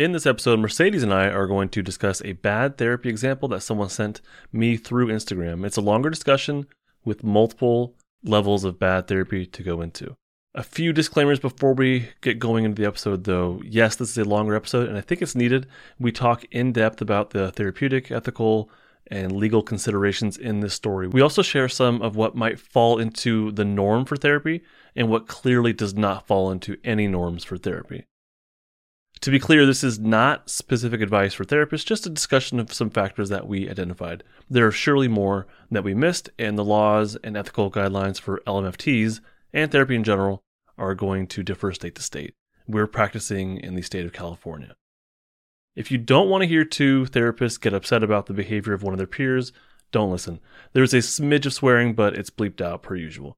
In this episode, Mercedes and I are going to discuss a bad therapy example that someone sent me through Instagram. It's a longer discussion with multiple levels of bad therapy to go into. A few disclaimers before we get going into the episode, though. Yes, this is a longer episode, and I think it's needed. We talk in depth about the therapeutic, ethical, and legal considerations in this story. We also share some of what might fall into the norm for therapy and what clearly does not fall into any norms for therapy. To be clear, this is not specific advice for therapists, just a discussion of some factors that we identified. There are surely more that we missed, and the laws and ethical guidelines for LMFTs and therapy in general are going to differ state to state. We're practicing in the state of California. If you don't want to hear two therapists get upset about the behavior of one of their peers, don't listen. There's a smidge of swearing, but it's bleeped out per usual.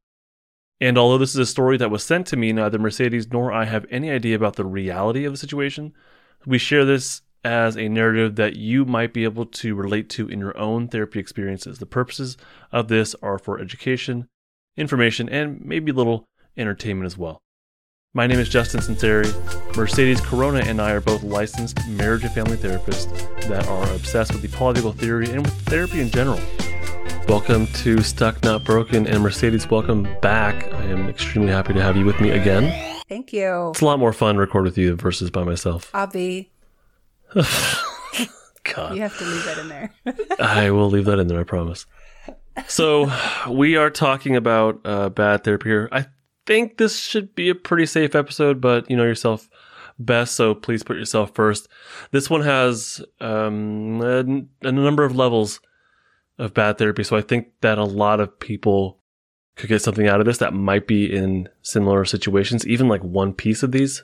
And although this is a story that was sent to me, neither Mercedes nor I have any idea about the reality of the situation. We share this as a narrative that you might be able to relate to in your own therapy experiences. The purposes of this are for education, information, and maybe a little entertainment as well. My name is Justin Sunseri. Mercedes Corona and I are both licensed marriage and family therapists that are obsessed with the polyvagal theory and with therapy in general. Welcome to Stuck Not Broken, and Mercedes, welcome back. I am extremely happy to have you with me again. Thank you. It's a lot more fun to record with you versus by myself. Avi, God, you have to leave that in there. I will leave that in there, I promise. So, we are talking about uh, bad therapy here. I think this should be a pretty safe episode, but you know yourself best, so please put yourself first. This one has um, a, a number of levels of bad therapy, so I think that a lot of people could get something out of this that might be in similar situations, even like one piece of these.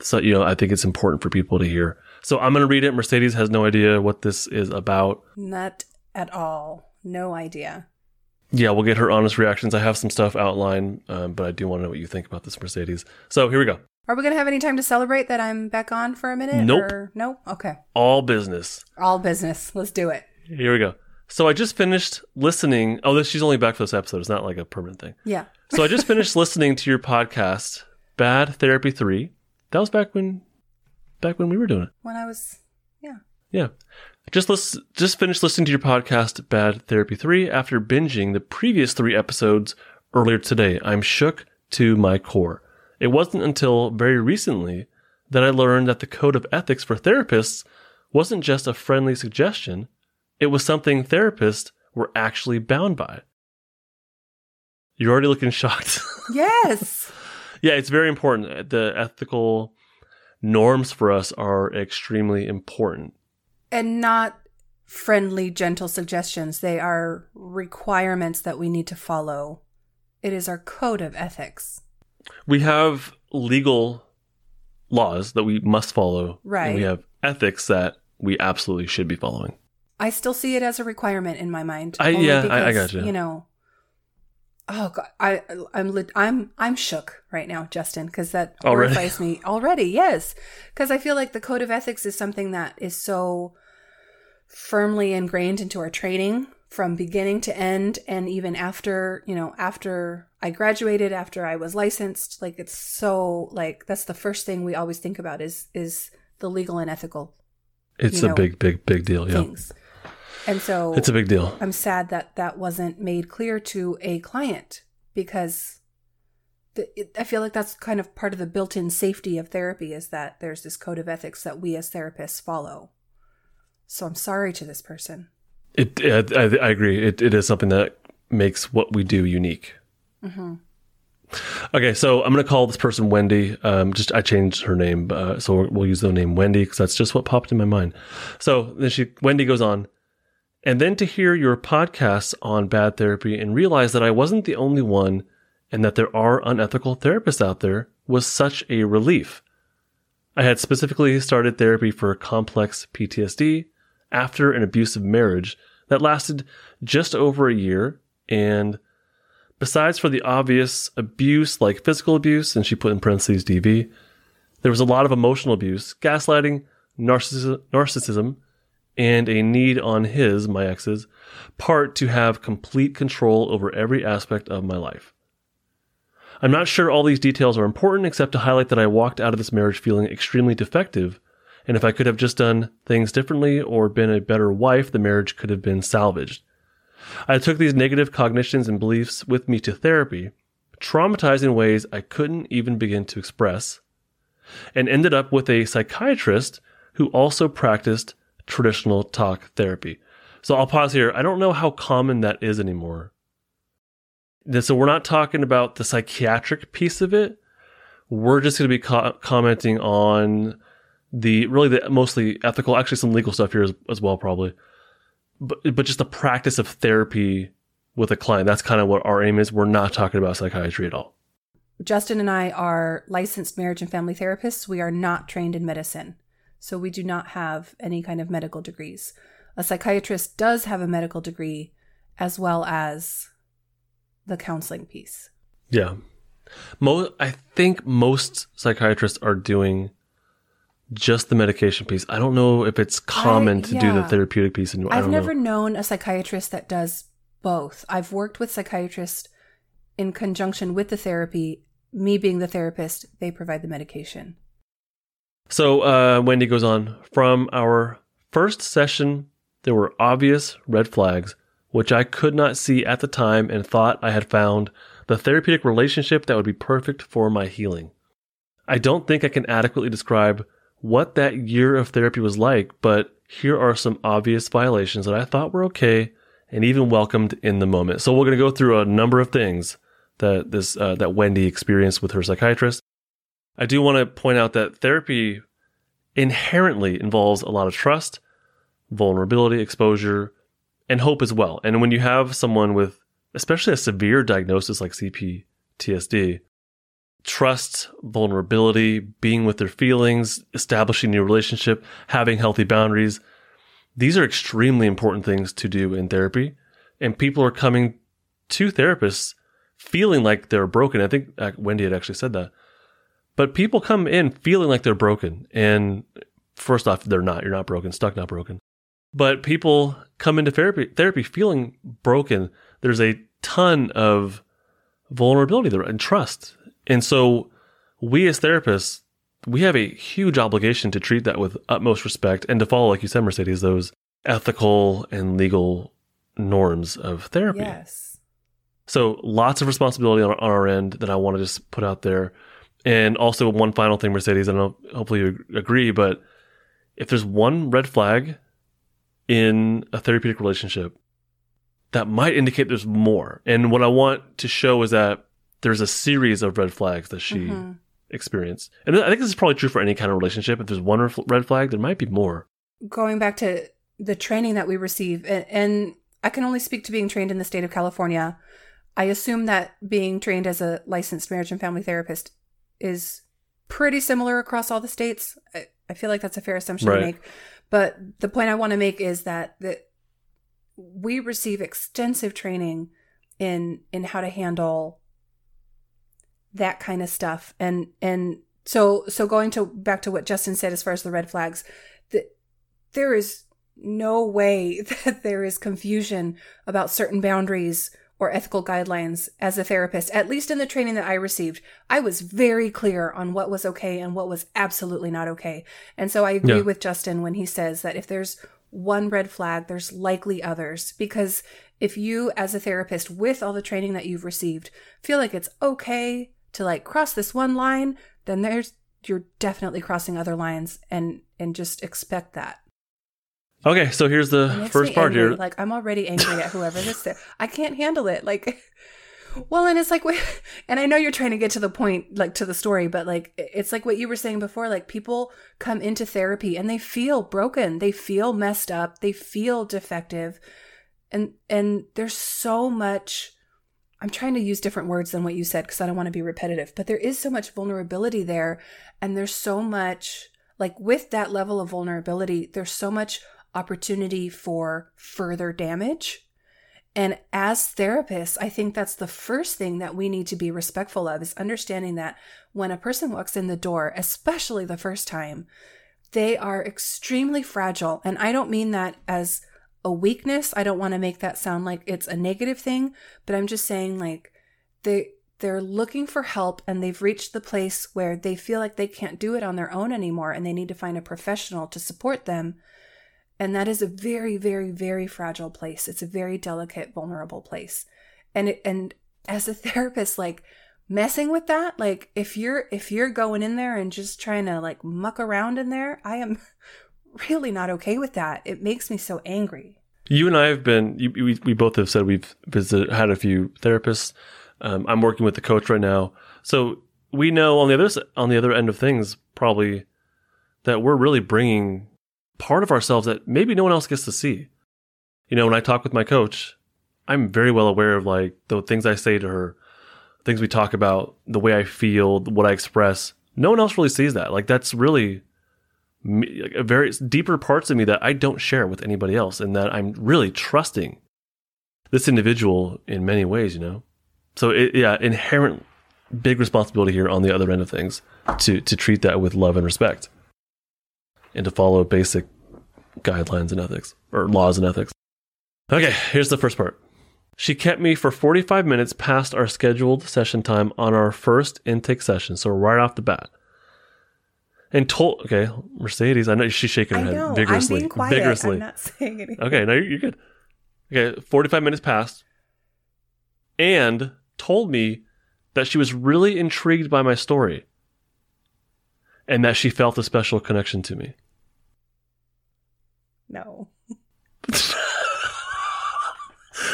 So, you know, I think it's important for people to hear. So I'm going to read it. Mercedes has no idea what this is about. Not at all. No idea. Yeah, we'll get her honest reactions. I have some stuff outlined, um, but I do want to know what you think about this, Mercedes. So here we go. Are we going to have any time to celebrate that I'm back on for a minute? Nope. Or... Nope. Okay. All business. All business. Let's do it. Here we go. So I just finished listening. Oh, this, she's only back for this episode. It's not like a permanent thing. Yeah. So I just finished listening to your podcast, Bad Therapy 3. That was back when back when we were doing it. When I was, yeah. Yeah. Just listen, just finished listening to your podcast, Bad Therapy 3, after binging the previous three episodes earlier today. I'm shook to my core. It wasn't until very recently that I learned that the code of ethics for therapists wasn't just a friendly suggestion, it was something therapists were actually bound by. You're already looking shocked. Yes. yeah, it's very important. The ethical norms for us are extremely important. and not friendly, gentle suggestions. They are requirements that we need to follow. It is our code of ethics. We have legal laws that we must follow. Right. And we have ethics that we absolutely should be following. I still see it as a requirement in my mind. I- yeah, I- I gotcha. You know, oh god, I I'm lit- I'm I'm shook right now, Justin, because that Already? horrifies me already. Yes, because I feel like the code of ethics is something that is so firmly ingrained into our training from beginning to end, and even after you know after I graduated, after I was licensed, like it's so like that's the first thing we always think about is is the legal and ethical It's You a know, big, big, big deal. Yeah. things. And so It's a big deal. I'm sad that that wasn't made clear to a client because the, it, I feel like that's kind of part of the built-in safety of therapy is that there's this code of ethics that we as therapists follow. So I'm sorry to this person. It, I, I agree. It, it is something that makes what we do unique. hmm Okay, so I'm going to call this person Wendy. Um, just I changed her name, uh, so we'll use the name Wendy because that's just what popped in my mind. So then she Wendy goes on, and then to hear your podcasts on bad therapy and realize that I wasn't the only one, and that there are unethical therapists out there was such a relief. I had specifically started therapy for complex PTSD after an abusive marriage that lasted just over a year and besides for the obvious abuse like physical abuse, and she put in parentheses DV, there was a lot of emotional abuse, gaslighting, narcissi- narcissism, and a need on his, my ex's, part to have complete control over every aspect of my life. I'm not sure all these details are important except to highlight that I walked out of this marriage feeling extremely defective And if I could have just done things differently or been a better wife, the marriage could have been salvaged. I took these negative cognitions and beliefs with me to therapy, traumatized in ways I couldn't even begin to express, and ended up with a psychiatrist who also practiced traditional talk therapy. So I'll pause here. I don't know how common that is anymore. So we're not talking about the psychiatric piece of it. We're just going to be co- commenting on the really the mostly ethical, actually some legal stuff here as, as well, probably. But but just the practice of therapy with a client. That's kind of what our aim is. We're not talking about psychiatry at all. Justin and I are licensed marriage and family therapists. We are not trained in medicine. So we do not have any kind of medical degrees. A psychiatrist does have a medical degree as well as the counseling piece. Yeah. Mo- I think most psychiatrists are doing just the medication piece. I don't know if it's common I- to do the therapeutic piece. And I've never know. known a psychiatrist that does both. I've worked with psychiatrists in conjunction with the therapy. Me being the therapist, they provide the medication. So uh, Wendy goes on from our first session. There were obvious red flags, which I could not see at the time, and thought I had found the therapeutic relationship that would be perfect for my healing. I don't think I can adequately describe what that year of therapy was like, but here are some obvious violations that I thought were okay and even welcomed in the moment. So we're going to go through a number of things that this uh, that Wendy experienced with her psychiatrist. I do want to point out that therapy inherently involves a lot of trust, vulnerability, exposure, and hope as well. And when you have someone with especially a severe diagnosis like CPTSD, trust, vulnerability, being with their feelings, establishing new relationship, having healthy boundaries, these are extremely important things to do in therapy. And people are coming to therapists feeling like they're broken. I think uh, Wendy had actually said that. But people come in feeling like they're broken. And first off, they're not. You're not broken, stuck, not broken. But people come into therapy, therapy feeling broken. There's a ton of vulnerability there and trust. And so we as therapists, we have a huge obligation to treat that with utmost respect and to follow, like you said, Mercedes, those ethical and legal norms of therapy. Yes. So lots of responsibility on, on our end that I want to just put out there. And also one final thing, Mercedes, I don't know, hopefully you agree, but if there's one red flag in a therapeutic relationship, that might indicate there's more. And what I want to show is that there's a series of red flags that she Mhm. experienced. And I think this is probably true for any kind of relationship. If there's one red flag, there might be more. Going back to the training that we receive, and I can only speak to being trained in the state of California. I assume that being trained as a licensed marriage and family therapist is pretty similar across all the states. I, I feel like that's a fair assumption Right. to make. But the point I want to make is that that we receive extensive training in in how to handle that kind of stuff and and so so going to back to what Justin said as far as the red flags that there is no way that there is confusion about certain boundaries or ethical guidelines as a therapist at least in the training that I received I was very clear on what was okay and what was absolutely not okay. And so I agree Yeah. with Justin when he says that if there's one red flag there's likely others. Because if you as a therapist with all the training that you've received feel like it's okay to like cross this one line then there's you're definitely crossing other lines and and just expect that Okay, so here's the first part angry. here. like i'm already angry at whoever this is. I can't handle it. Like well and it's like and i know you're trying to get to the point like to the story but like it's like what you were saying before like people come into therapy and they feel broken. They feel messed up. They feel defective. And and there's so much i'm trying to use different words than what you said because i don't want to be repetitive but there is so much vulnerability there and there's so much like with that level of vulnerability there's so much opportunity for further damage and as therapists, I think that's the first thing that we need to be respectful of is understanding that when a person walks in the door, especially the first time, they are extremely fragile. And I don't mean that as a weakness. I don't want to make that sound like it's a negative thing, but I'm just saying like they they're looking for help and they've reached the place where they feel like they can't do it on their own anymore and they need to find a professional to support them. And that is a very, very, very fragile place. It's a very delicate, vulnerable place. And it, and as a therapist, like messing with that, like if you're if you're going in there and just trying to like muck around in there, I am really not okay with that. It makes me so angry. You and I have been. You, we we both have said we've visited, had a few therapists. Um, I'm working with the coach right now, so we know on the other on the other end of things probably that we're really bringing part of ourselves that maybe no one else gets to see. You know, when I talk with my coach, I'm very well aware of like the things I say to her, things we talk about, the way I feel, what I express. No one else really sees that. Like that's really me, like, very deeper parts of me that I don't share with anybody else, and that I'm really trusting this individual in many ways. You know, so it, yeah, inherent big responsibility here on the other end of things to to treat that with love and respect, and to follow basic guidelines and ethics or laws and ethics. Okay, here's the first part. She kept me for 45 minutes past our scheduled session time on our first intake session, so right off the bat and told okay mercedes i know she's shaking her I head know. vigorously I'm being quiet. vigorously I'm not saying anything. okay now you're, you're good okay 45 minutes passed and told me that she was really intrigued by my story and that she felt a special connection to me No.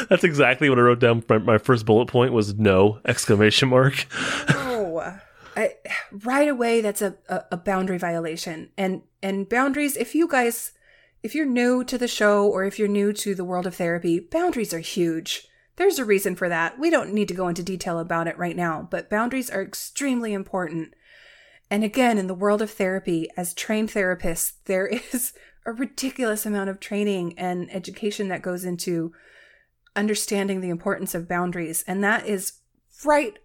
that's exactly what i wrote down my, my first bullet point was no exclamation mark No. I, right away, that's a, a, a boundary violation. And and boundaries, if you guys, if you're new to the show or if you're new to the world of therapy, boundaries are huge. There's a reason for that. We don't need to go into detail about it right now, but boundaries are extremely important. And again, in the world of therapy, as trained therapists, there is a ridiculous amount of training and education that goes into understanding the importance of boundaries. And that is right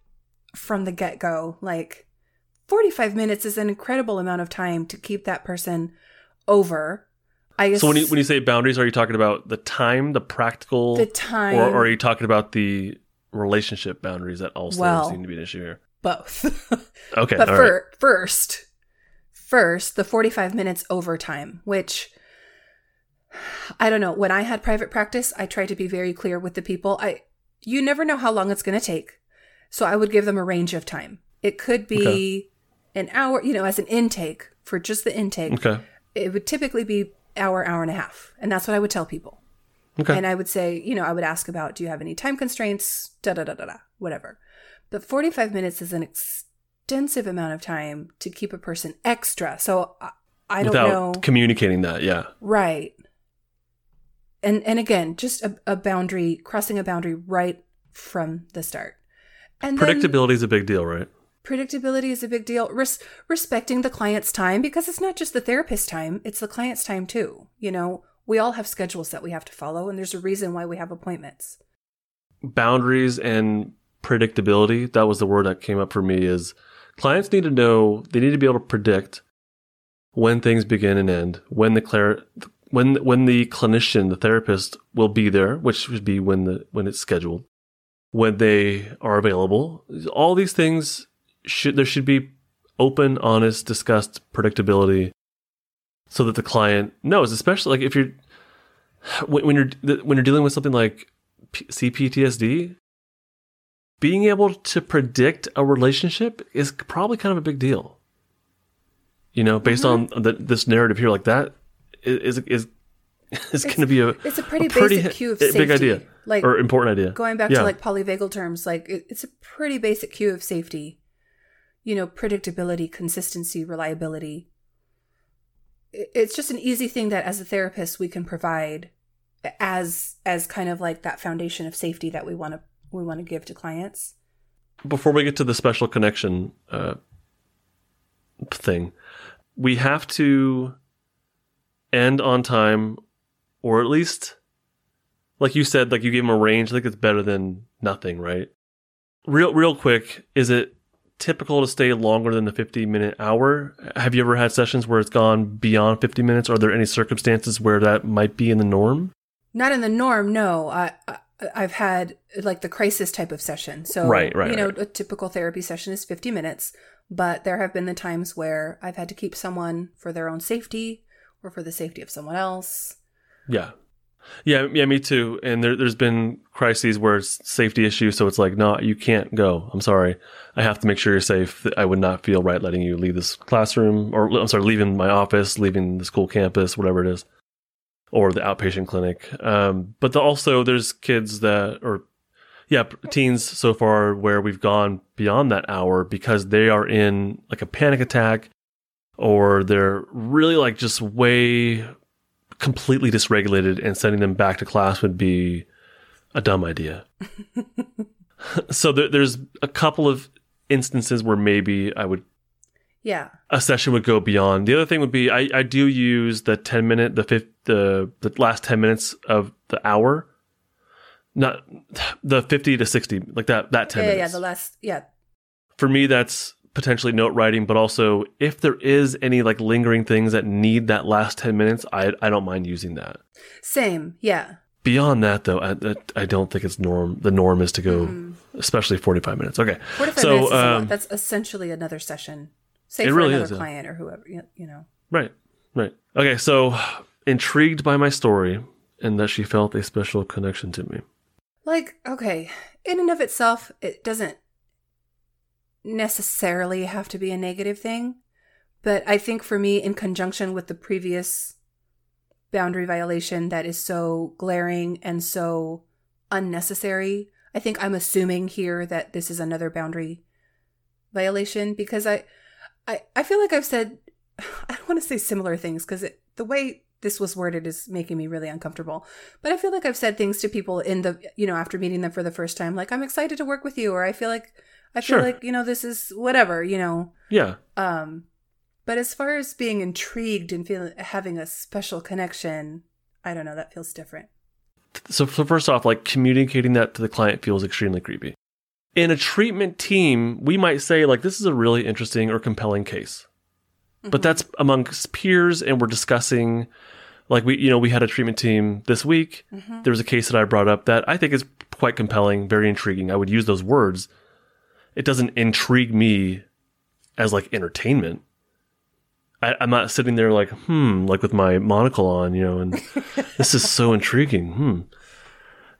from the get go. Like 45 minutes is an incredible amount of time to keep that person over. I guess so when you, when you say boundaries are you talking about the time the practical the time, or, or are you talking about the relationship boundaries that also Well, seem to be an issue here both. okay but fir- right. first, first, the 45 minutes overtime, which I don't know. When I had private practice, I tried to be very clear with the people. I you never know how long it's going to take. So I would give them a range of time. It could be an hour, you know, as an intake for just the intake. okay It would typically be hour, hour and a half. And that's what I would tell people. okay And I would say, you know, I would ask about, do you have any time constraints? Da da da da da, whatever. But 45 minutes is an extensive amount of time to keep a person extra. So I, I don't without know. communicating that yeah right. And and again, just a, a boundary, crossing a boundary right from the start. And then predictability is a big deal right predictability is a big deal. Res- respecting the client's time because it's not just the therapist's time, it's the client's time too. You know, we all have schedules that we have to follow, and there's a reason why we have appointments. boundaries and predictability that was the word that came up for me is clients need to know they need to be able to predict when things begin and end when the when when the clinician the therapist will be there which should be when the when it's scheduled when they are available. All these things should there should be open honest discussed predictability so that the client knows especially like if you're when, when you're when you're dealing with something like P- CPTSD, being able to predict a relationship is probably kind of a big deal. You know, based on mm-hmm. the, this narrative here, like that is is is going to be a It's a pretty, a pretty basic cue of safety. big idea Like or important idea. going back Yeah. to like polyvagal terms, like it, it's a pretty basic cue of safety. You know, predictability, consistency, reliability. It- It's just an easy thing that as a therapist we can provide as as kind of like that foundation of safety that we want to we want to give to clients. before we get to the special connection uh, thing, we have to end on time, or at least, like you said, like you gave them a range. I think it's better than nothing, right? Real, real quick, is it typical to stay longer than the 50 minute hour? Have you ever had sessions where it's gone beyond 50 minutes? Are there any circumstances where that might be in the norm? Not in the norm, no. I, I I've had like the crisis type of session. So, Right, right, you know, right. a typical therapy session is 50 minutes, but there have been the times where I've had to keep someone for their own safety or for the safety of someone else. Yeah. Yeah, yeah, me too. And there, there's been crises where it's safety issues, so it's like, no, you can't go. I'm sorry. I have to make sure you're safe. I would not feel right letting you leave this classroom, or I'm sorry, leaving my office, leaving the school campus, whatever it is, or the outpatient clinic. Um, but the, also, there's kids that, or yeah, teens so far where we've gone beyond that hour because they are in like a panic attack, or they're really like just way completely dysregulated and sending them back to class would be a dumb idea. so there, there's a couple of instances where maybe I would Yeah. A session would go beyond. The other thing would be I, I do use the ten minute the fifth the the last ten minutes of the hour, not the fifty to sixty like that that ten Yeah, yeah, yeah. The last, yeah. For me, that's potentially note writing, but also if there is any like lingering things that need that last ten minutes, I I don't mind using that. Same. Yeah. Beyond that, though, I, I don't think it's norm. The norm is to go, especially forty-five minutes. Okay, 45 so minutes is a lot. um, That's essentially another session. Say It for really another is, yeah. client or whoever, you know. right, right. Okay, so intrigued by my story and that she felt a special connection to me. Like, okay, in and of itself, it doesn't necessarily have to be a negative thing. But I think for me, in conjunction with the previous boundary violation that is so glaring and so unnecessary, I think I'm assuming here that this is another boundary violation because I, I, I feel like I've said, I don't want to say similar things because the way this was worded is making me really uncomfortable. But I feel like I've said things to people in the, you know, after meeting them for the first time, like, I'm excited to work with you, or I feel like, I feel Sure. like, you know, this is whatever, you know. Yeah, Um, but as far as being intrigued and feeling, having a special connection, I don't know, that feels different. so, so first off, like communicating that to the client feels extremely creepy. In a treatment team, we might say like this is a really interesting or compelling case. But that's amongst peers and we're discussing like we you know, we had a treatment team this week. Mhm. There was a case that I brought up that I think is quite compelling, very intriguing. I would use those words. It doesn't intrigue me as like entertainment. I, I'm not sitting there like, hmm, like with my monocle on, you know, and this is so intriguing. Hmm.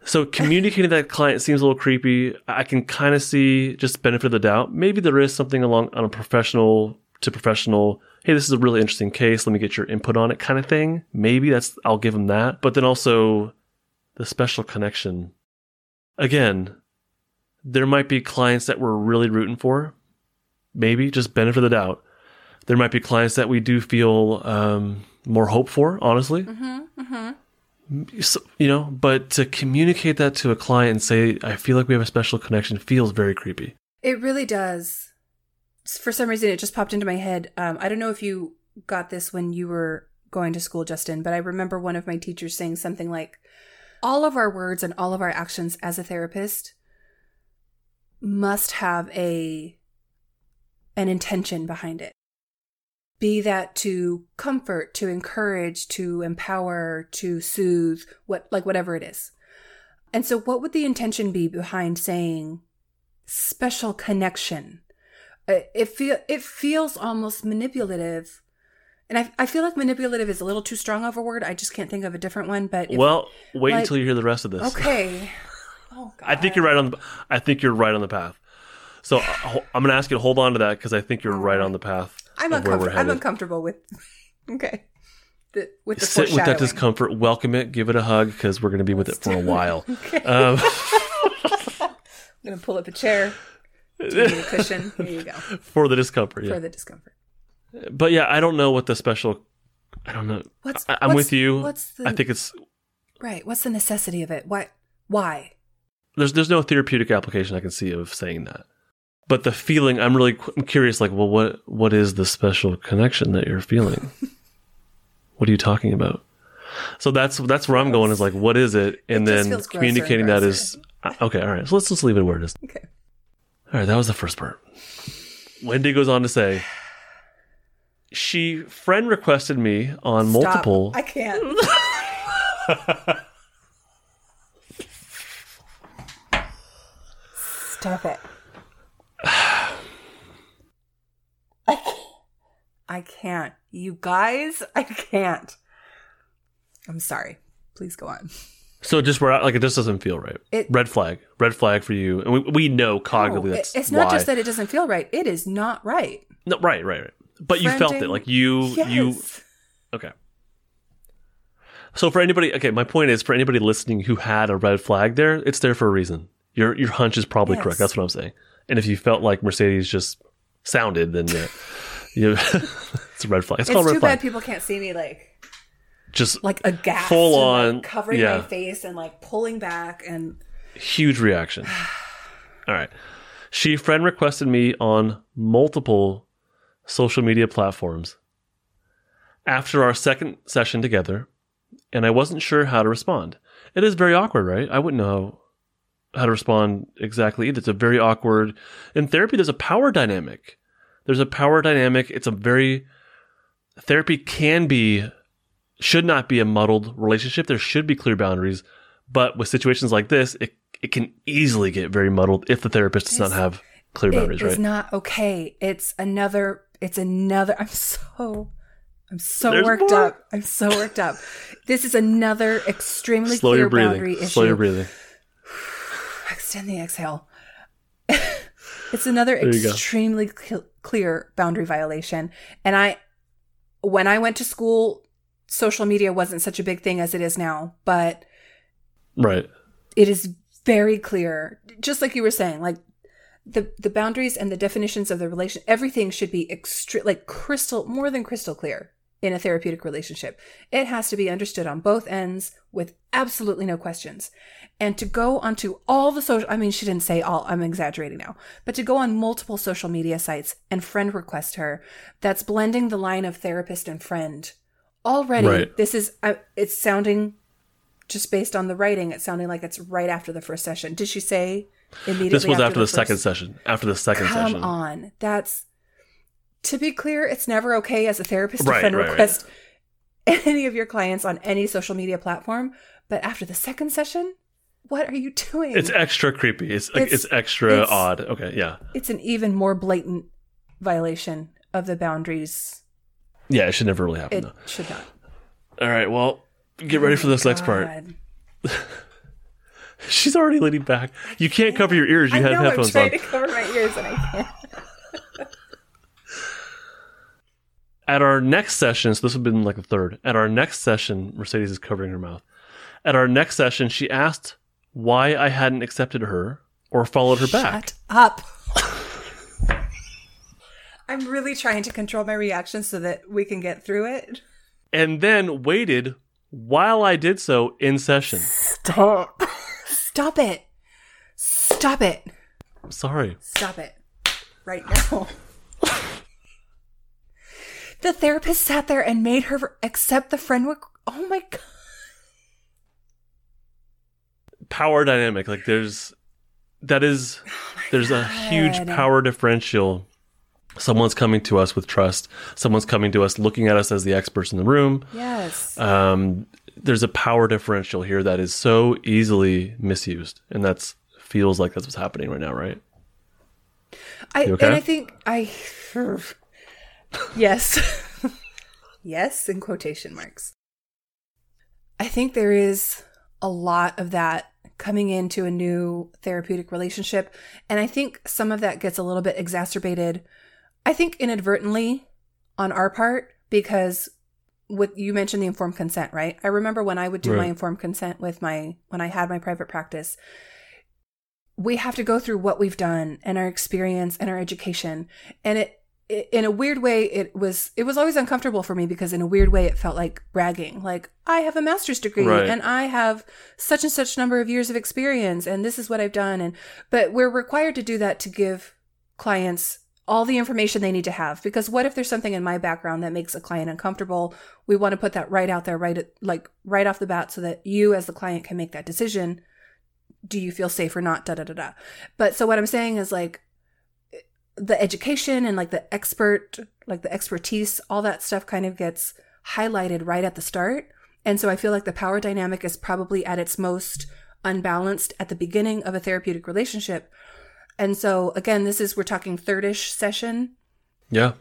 So communicating that client seems a little creepy. I can kind of see just benefit of the doubt. Maybe there is something along on a professional to professional. Hey, this is a really interesting case. Let me get your input on it, kind of thing. Maybe that's I'll give them that. But then also the special connection. Again, there might be clients that we're really rooting for. Maybe just benefit of the doubt. There might be clients that we do feel um, more hope for. Honestly, Mm-hmm. Mm-hmm. You know, but to communicate that to a client and say, I feel like we have a special connection feels very creepy. It really does. For some reason, it just popped into my head. Um, I don't know if you got this when you were going to school, Justin, but I remember one of my teachers saying something like, all of our words and all of our actions as a therapist must have a an intention behind it be that to comfort to encourage to empower to soothe what like whatever it is and so what would the intention be behind saying special connection Uh, it feel it feels almost manipulative and I, I feel like manipulative is a little too strong of a word i just can't think of a different one but if- well, wait like- until you hear the rest of this. okay oh god I think you're right on the. I think you're right on the path. So uh, I'm going to ask you to hold on to that because I think you're right on the path i'm of where we're uncomfortable i'm uncomfortable with okay the, with the Sit with that discomfort, welcome it, give it a hug because we're going to be with it for a while. okay Um, i'm gonna pull up a chair give you a cushion here you go for the discomfort, yeah. for the discomfort But yeah, I don't know what the special. I don't know. what's I, I'm what's- with you. what's the I think it's right what's the necessity of it why why there's there's no therapeutic application I can see of saying that. But the feeling, I'm really I'm curious. Like, well, what what is the special connection that you're feeling? what are you talking about? So that's that's where I'm going. Is like, what is it? And It then communicating and that is uh, okay. All right, so let's just leave it where it is. okay All right, that was the first part. Wendy goes on to say, she friend requested me on multiple. I can't Stop it. I can't. I can't. You guys, I can't. I'm sorry. Please go on. So just we're like it just doesn't feel right. It- red flag, red flag for you, and we, we know cognitively No, that's it's not why. just that it doesn't feel right. It is not right. No, right, right, right. But you felt it, like you you okay. So for anybody, okay, my point is for anybody listening who had a red flag there, it's there for a reason. Your your hunch is probably Yes. correct. That's what I'm saying. And if you felt like Mercedes just sounded, then you, it's a red flag. It's, It's called too red bad people can't see me like Just like aghast, Full and, like, on, covering yeah. my face and like pulling back and huge reaction. All right. She friend requested me on multiple social media platforms after our second session together, and I wasn't sure how to respond. It is very awkward, right? I wouldn't know how to respond exactly either. It's a very awkward. In therapy, there's a power dynamic. There's a power dynamic. It's a very. Therapy can be, should not be a muddled relationship. There should be clear boundaries. But with situations like this, it, it can easily get very muddled if the therapist does not have clear boundaries, is right? not okay. It's another. It's another. I'm so. I'm so There's worked more. up. I'm so worked up. This is another extremely Slow clear your breathing. boundary issue. Slow your breathing. Extend the exhale. it's another There you go. extremely cl- clear boundary violation. And I, when I went to school, social media wasn't such a big thing as it is now, but Right. it is very clear just like you were saying like the the boundaries and the definitions of the relation everything should be extra like crystal more than crystal clear in a therapeutic relationship it has to be understood on both ends with absolutely no questions and to go onto all the social i mean she didn't say all i'm exaggerating now but to go on multiple social media sites and friend request her that's blending the line of therapist and friend already Right. this is uh, it's sounding just based on the writing, it's sounding like it's right after the first session. Did she say immediately? This was after, the, first- second session. After the second Come session. on, that's to be clear. It's never okay as a therapist to Right, friend right, right. request any of your clients on any social media platform. But after the second session, what are you doing? It's extra creepy. It's It's- it's, extra it's- odd. Okay, yeah. it's an even more blatant violation of the boundaries. Yeah, it should never really happen It though. should not. All right, well, get ready for this next part. She's already leaning back. You can't cover your ears. You I have know I'm trying on. to cover my ears and I can't. At our next session, so this would have been like the third. At our next session, Mercedes is covering her mouth. At our next session, she asked why I hadn't accepted her or followed her back. Shut up. I'm really trying to control my reaction so that we can get through it. And then waited while I did so in session. Stop. Stop it. Stop it. I'm sorry. Stop it. Right now. the therapist sat there and made her accept the friend. Requ- oh my God. Power dynamic. Like there's that is there's a huge power differential. Someone's coming to us with trust. Someone's coming to us looking at us as the experts in the room. Yes. um, there's a power differential here that is so easily misused, and that's feels like that's what's happening right now, right? I okay? and I think I yes. yes in quotation marks. I think there is a lot of that coming into a new therapeutic relationship and I think some of that gets a little bit exacerbated I think inadvertently on our part because with you mentioned the informed consent, right? I remember when I would do my informed consent with my when I had my private practice we have to go through what we've done and our experience and our education and it in a weird way it was it was always uncomfortable for me because in a weird way it felt like bragging. Like i have a master's degree Right. and i have such and such number of years of experience and this is what i've done. And but we're required to do that to give clients all the information they need to have because what if there's something in my background that makes a client uncomfortable? We want to put that right out there right at, like right off the bat so that you as the client can make that decision. Do you feel safe or not? Da da da da. But so what i'm saying is like the education and like the expert like the expertise all that stuff kind of gets highlighted right at the start. And so i feel like the power dynamic is probably at its most unbalanced at the beginning of a therapeutic relationship. And so again, this is we're talking thirdish session. Yeah.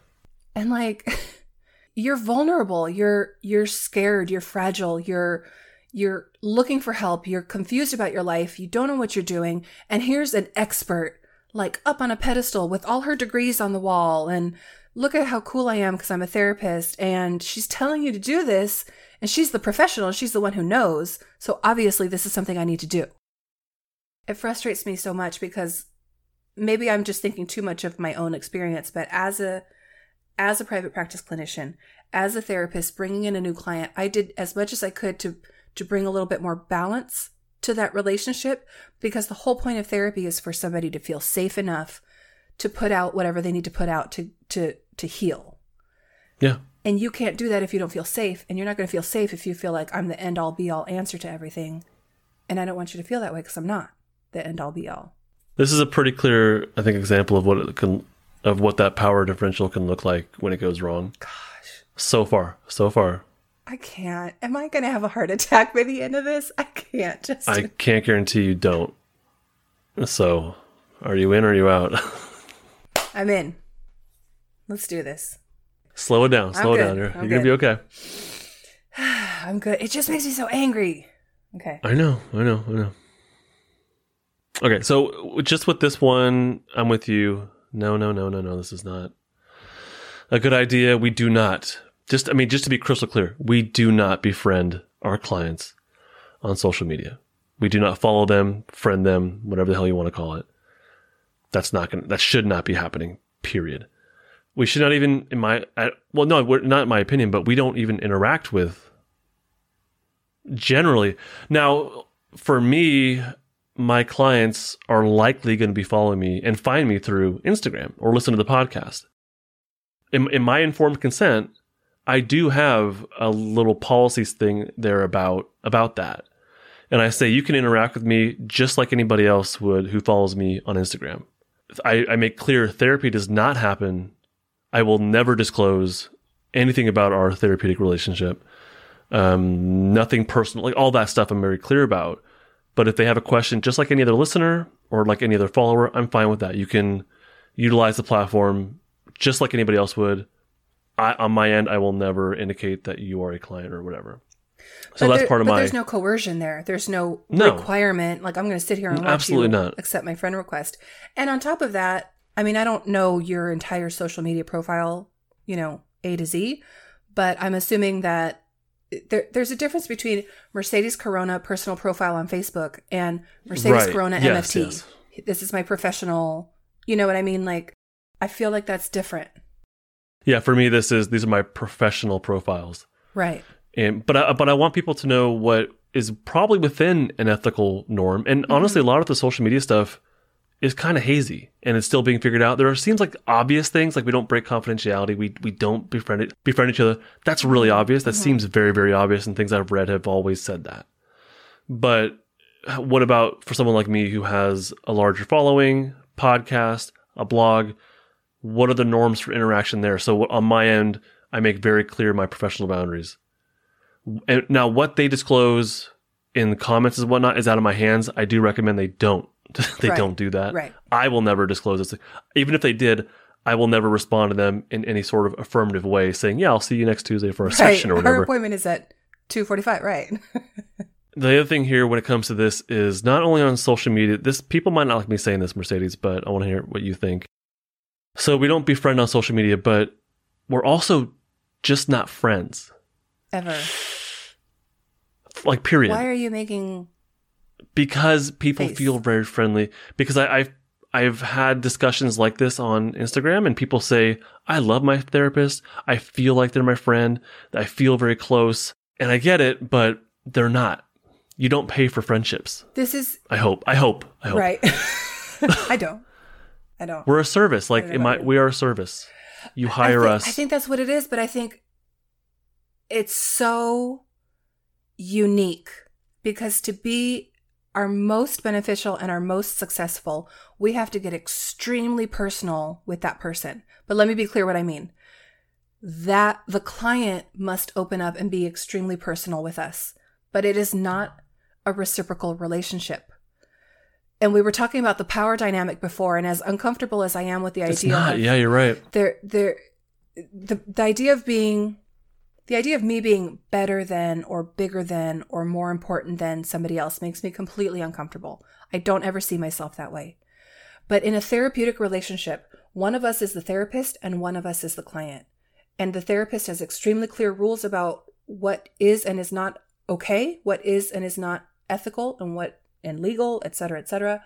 And like you're vulnerable, you're you're scared, you're fragile, you're you're looking for help, you're confused about your life, you don't know what you're doing, and here's an expert like up on a pedestal with all her degrees on the wall and look at how cool I am because I'm a therapist and she's telling you to do this and she's the professional, she's the one who knows. So obviously this is something I need to do. It frustrates me so much because maybe I'm just thinking too much of my own experience, but as a as a private practice clinician, as a therapist bringing in a new client, I did as much as I could to to bring a little bit more balance to that relationship because the whole point of therapy is for somebody to feel safe enough to put out whatever they need to put out to to to heal. Yeah. And you can't do that if you don't feel safe, and you're not going to feel safe if you feel like I'm the end all be all answer to everything. And I don't want you to feel that way because I'm not the end all be all. This is a pretty clear, I think, example of what it can of what that power differential can look like when it goes wrong. Gosh, So far, so far. I can't. Am I going to have a heart attack by the end of this? I can't. Just I can't guarantee you don't. So, are you in or are you out? I'm in. Let's do this. slow it down. Slow it down. You're, you're going to be okay. I'm good. It just makes me so angry. Okay. I know. I know. I know. Okay, so just with this one, I'm with you. No, no, no, no, no. This is not a good idea. We do not. Just, I mean, just to be crystal clear, we do not befriend our clients on social media. We do not follow them, friend them, whatever the hell you want to call it. That's not going to, that should not be happening, period. We should not even, in my, well, no, we're not in my opinion, but we don't even interact with generally. Now, for me, my clients are likely going to be following me and find me through Instagram or listen to the podcast. In, in my informed consent, I do have a little policies thing there about about that. And I say you can interact with me just like anybody else would who follows me on Instagram. I, I make clear therapy does not happen. I will never disclose anything about our therapeutic relationship. Um, nothing personal, like all that stuff I'm very clear about. But if they have a question, just like any other listener or like any other follower, I'm fine with that. You can utilize the platform just like anybody else would. I, on my end, I will never indicate that you are a client or whatever. So But that's there- part of but my. There's no coercion there. There's no, No. requirement. Like I'm going to sit here and watch Absolutely not. accept my friend request. And on top of that, I mean, I don't know your entire social media profile, you know, A to Z, but I'm assuming that there, there's a difference between Mercedes Corona personal profile on Facebook and Mercedes Right. Corona Yes, MFT. yes. This is my professional. You know what I mean? Like, I feel like that's different, yeah, for me, this is these are my professional profiles. right? And but I, but I want people to know what is probably within an ethical norm. And mm-hmm. honestly, a lot of the social media stuff is kind of hazy and it's still being figured out. There are, seems like obvious things like we don't break confidentiality, we we don't befriend it, befriend each other. That's really mm-hmm. obvious. That mm-hmm. seems very very obvious, and things I've read have always said that. But what about for someone like me who has a larger following, podcast, a blog? What are the norms for interaction there? So on my end, I make very clear my professional boundaries. And now, what they disclose in the comments and whatnot is out of my hands. I do recommend they don't. they Right. don't do that. Right. I will never disclose this. Even if they did, I will never respond to them in any sort of affirmative way, saying, "Yeah, I'll see you next Tuesday for a session or whatever. Her whatever." appointment is at two forty-five, right? The other thing here when it comes to this is not only on social media. This people might not like me saying this, Mercedes, but I want to hear what you think. So we don't befriend on social media, but we're also just not friends. Ever. Like period. Why are you making because people Face. feel very friendly. Because I, I've I've had discussions like this on Instagram, and people say, "I love my therapist. I feel like they're my friend. I feel very close." And I get it, but they're not. You don't pay for friendships. this is I hope. I hope. I hope. right? I don't. I don't. We're a service. Like don't know in my, about you. we are a service. You I hire think, us. I think that's what it is, but I think it's so unique because to be our most beneficial and our most successful, we have to get extremely personal with that person. But let me be clear what I mean. That the client must open up and be extremely personal with us, but it is not a reciprocal relationship. And we were talking about the power dynamic before, and as uncomfortable as I am with the It's idea, not. of Yeah, you're right. there, there, the the idea of being, the idea of me being better than, or bigger than, or more important than somebody else makes me completely uncomfortable. I don't ever see myself that way. But in a therapeutic relationship, one of us is the therapist and one of us is the client. And the therapist has extremely clear rules about what is and is not okay, what is and is not ethical and what and legal, et cetera, et cetera.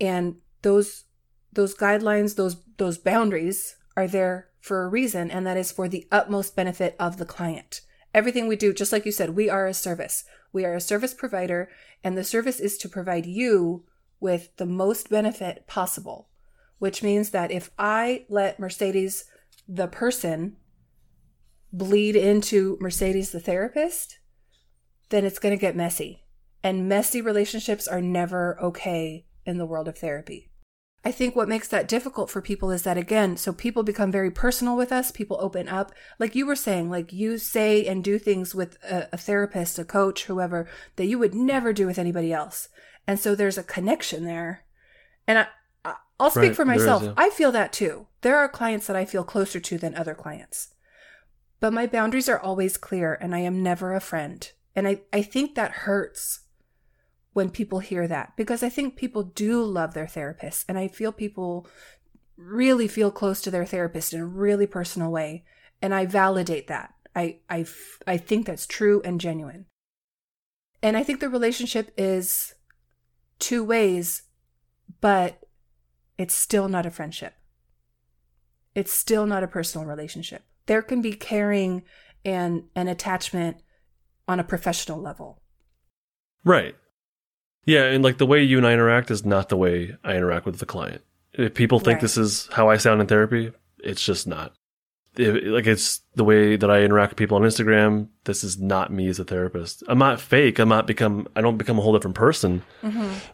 And those those guidelines, those those boundaries are there for a reason, and that is for the utmost benefit of the client. Everything we do, just like you said, we are a service. We are a service provider, and the service is to provide you with the most benefit possible, which means that if I let Mercedes, the person, bleed into Mercedes, the therapist, then it's going to get messy. And messy relationships are never okay in the world of therapy. I think what makes that difficult for people is that, again, so people become very personal with us, people open up. Like you were saying, like you say and do things with a, a therapist, a coach, whoever, that you would never do with anybody else. And so there's a connection there. And I, I'll speak Right, for myself. yeah. I feel that too. There are clients that I feel closer to than other clients. But my boundaries are always clear and I am never a friend. And I, I think that hurts when people hear that because I think people do love their therapists and I feel people really feel close to their therapist in a really personal way and I validate that. I I f- I think that's true and genuine. And I think the relationship is two ways but it's still not a friendship. It's still not a personal relationship. There can be caring and an attachment on a professional level. Right. Yeah, and like the way you and I interact is not the way I interact with the client. If people think Right. this is how I sound in therapy, it's just not. If- like it's the way that I interact with people on Instagram. This is not me as a therapist. I'm not fake. I'm not become. I don't become a whole different person.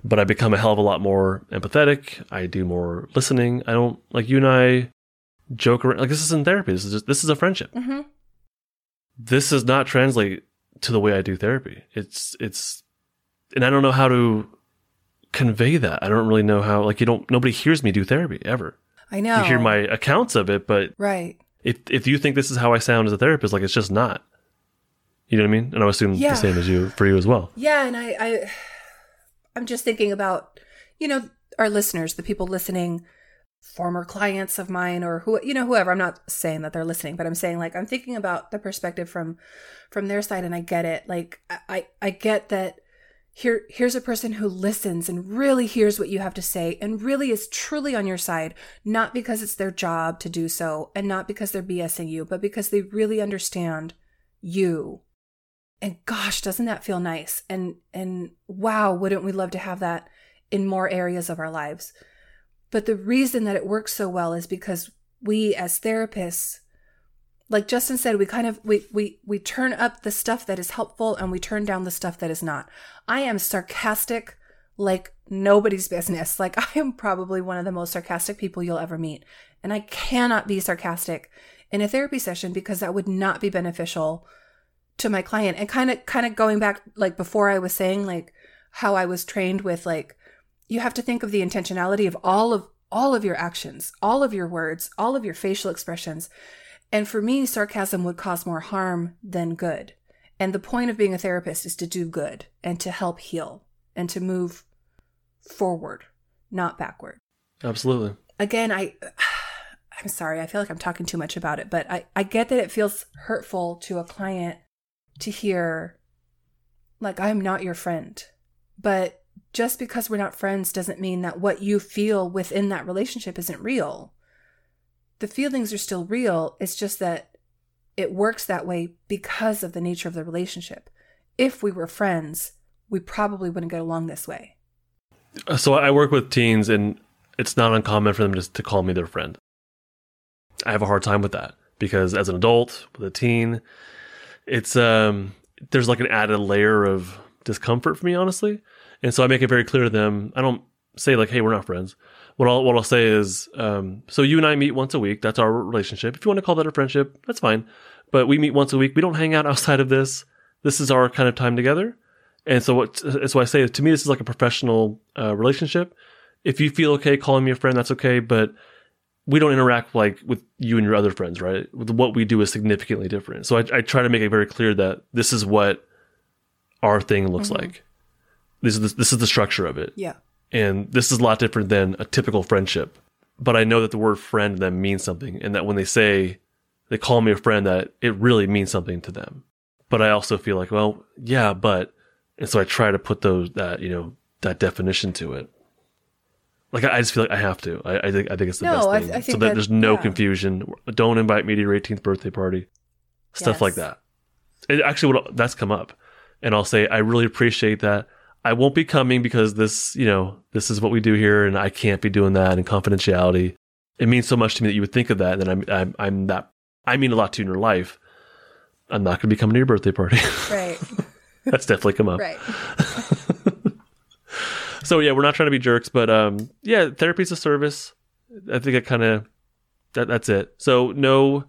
But I become a hell of a lot more empathetic. I do more listening. I don't like you and I joke around. Like this isn't therapy. This is just, this is a friendship. Mm-hmm. this does not translate to the way I do therapy. It's it's and I don't know how to convey that. I don't really know how like you don't nobody hears me do therapy ever. I know. You hear my accounts of it, but right. if if you think this is how I sound as a therapist, like it's just not. You know what I mean? And I assume Yeah. the same as you for you as well. Yeah, and I, I I'm just thinking about, you know, our listeners, the people listening, former clients of mine or who you know, whoever. I'm not saying that they're listening, but I'm saying like I'm thinking about the perspective from from their side and I get it. Like I I, I get that here here's a person who listens and really hears what you have to say and really is truly on your side, not because it's their job to do so and not because they're BSing you, but because they really understand you. And gosh doesn't that feel nice? And and wow wouldn't we love to have that in more areas of our lives? But the reason that it works so well is because we as therapists like justin said we kind of we we we turn up the stuff that is helpful and we turn down the stuff that is not. I am sarcastic like nobody's business. Like i am probably one of the most sarcastic people you'll ever meet. And i cannot be sarcastic in a therapy session because that would not be beneficial to my client. And kind of kind of going back like before I was saying like how I was trained with like you have to think of the intentionality of all of all of your actions, all of your words, all of your facial expressions. And for me sarcasm would cause more harm than good. And the point of being a therapist is to do good and to help heal and to move forward, not backward Absolutely. again i i'm sorry i feel like i'm talking too much about it but i i get that it feels hurtful to a client to hear like i'm not your friend but just because we're not friends doesn't mean that what you feel within that relationship isn't real the feelings are still real it's just that it works that way because of the nature of the relationship if we were friends we probably wouldn't get along this way So I work with teens, and it's not uncommon for them just to call me their friend. I have a hard time with that because as an adult with a teen, it's um there's like an added layer of discomfort for me, honestly. And so I make it very clear to them. I don't say like, "Hey, we're not friends." What I'll what I'll say is, um, "So you and I meet once a week. That's our relationship. If you want to call that a friendship, that's fine. But we meet once a week. We don't hang out outside of this. This is our kind of time together." And so what? why I say to me, this is like a professional uh, relationship. If you feel okay calling me a friend, that's okay. But we don't interact like with you and your other friends, right? What we do is significantly different. So I, I try to make it very clear that this is what our thing looks Mm-hmm. like. This is the, this is the structure of it, Yeah. And this is a lot different than a typical friendship. But I know that the word friend to them means something, and that when they say they call me a friend, that it really means something to them. But I also feel like, well, yeah, but, and so I try to put those that you know that definition to it. Like I I just feel like I have to. I, I think I think it's the No, best thing, I so think that, that- there's no yeah. confusion. Don't invite me to your 18th birthday party, stuff Yes. like that. It actually, what that's come up, and I'll say I really appreciate that. I won't be coming because this, you know, this is what we do here, and I can't be doing that and confidentiality. It means so much to me that you would think of that, and I'm, I'm, I'm that. I mean a lot to you in your life. I'm not going to be coming to your birthday party. Right. that's definitely come up. right. So yeah, we're not trying to be jerks, but um, yeah, therapy's a service. I think it kind of that that's it. So no,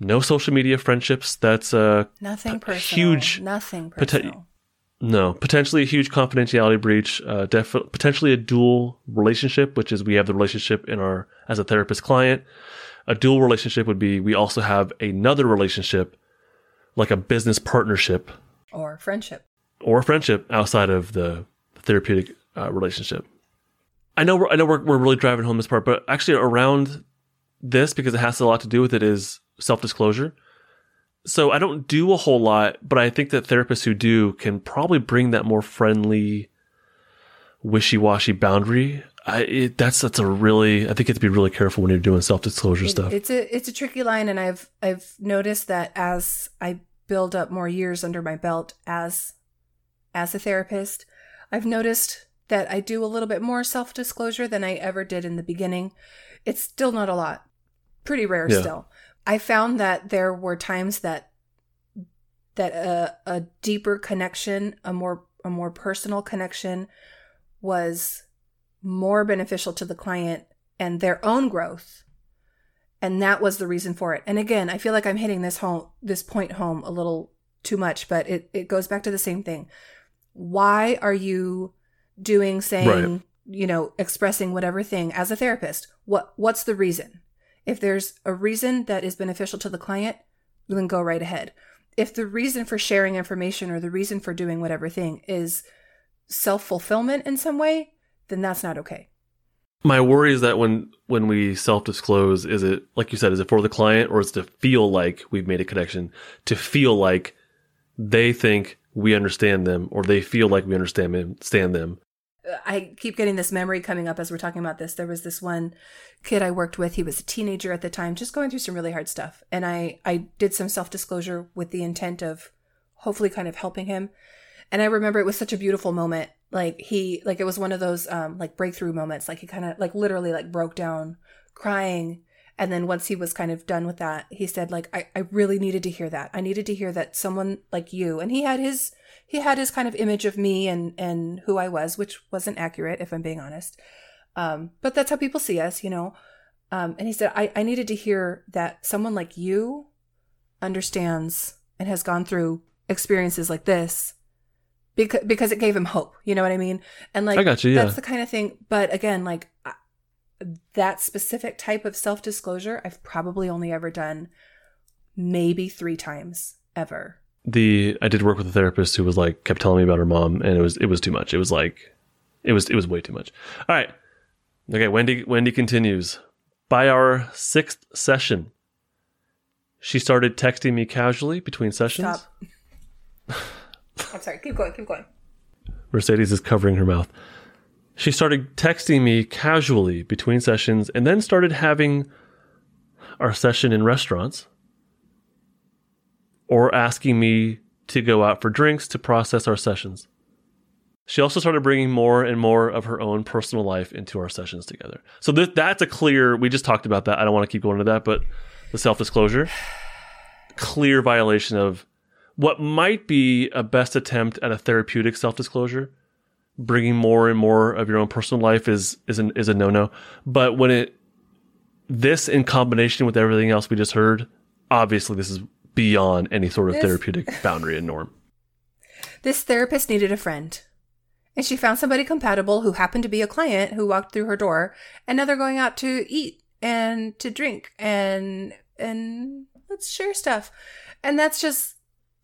no social media friendships. That's uh Nothing personal. huge Nothing personal. No potentially a huge confidentiality breach. Uh, def- potentially a dual relationship, which is we have the relationship in our as a therapist client. A dual relationship would be we also have another relationship, like a business partnership or friendship. or a friendship outside of the therapeutic uh, relationship. I know we're, I know we're, we're really driving home this part, but actually around this because it has a lot to do with it is self disclosure. So I don't do a whole lot, but I think that therapists who do can probably bring that more friendly, wishy washy boundary. I it, that's that's a really I think you have to be really careful when you're doing self disclosure It- stuff. It's a it's a tricky line, and I've I've noticed that as I build up more years under my belt as as a therapist, I've noticed that I do a little bit more self disclosure than I ever did in the beginning. It's still not a lot, pretty rare Yeah. still. I found that there were times that that a, a deeper connection, a more a more personal connection, was more beneficial to the client and their own growth. And that was the reason for it. And again i feel like i'm hitting this home this point home a little too much but it, it goes back to the same thing. Why are you doing saying Right. you know expressing whatever thing as a therapist? What what's the reason if there's a reason that is beneficial to the client then go right ahead if the reason for sharing information or the reason for doing whatever thing is self-fulfillment in some way then that's not okay My worry is that when when we self disclose, is it like you said, is it for the client or is it to feel like we've made a connection? To feel like they think we understand them or they feel like we understand them. I keep getting this memory coming up as we're talking about this. There was this one kid I worked with. He was a teenager at the time, just going through some really hard stuff. And I, I did some self disclosure with the intent of hopefully kind of helping him. And I remember it was such a beautiful moment. Like he, like it was one of those, um, like breakthrough moments. Like he kind of, like literally, like broke down crying. And then once he was kind of done with that, he said, like, I, I really needed to hear that. I needed to hear that someone like you, and he had his, he had his kind of image of me and and who I was, which wasn't accurate, if I'm being honest. Um, but that's how people see us, you know. Um, and he said, I, I needed to hear that someone like you understands and has gone through experiences like this because because it gave him hope. You know what I mean? And like I got you, yeah. that's the kind of thing. But again, like I- that specific type of self disclosure, I've probably only ever done maybe three times ever. The I did work with a therapist who was like kept telling me about her mom and it was it was too much. It was like it was it was way too much. All right. Okay, Wendy Wendy continues. By our sixth session, she started texting me casually between sessions. Stop. I'm sorry. Keep going. Keep going. Mercedes is covering her mouth. She started texting me casually between sessions and then started having our session in restaurants or asking me to go out for drinks to process our sessions. She also started bringing more and more of her own personal life into our sessions together. So th- that's a clear, we just talked about that. I don't want to keep going into that, but the self disclosure, clear violation of what might be a best attempt at a therapeutic self disclosure. Bringing more and more of your own personal life is is an, is a no no. But when it this in combination with everything else we just heard, obviously this is beyond any sort of This- therapeutic boundary and norm. This therapist needed a friend. And she found somebody compatible who happened to be a client who walked through her door. And now they're going out to eat and to drink and and let's share stuff. And that's just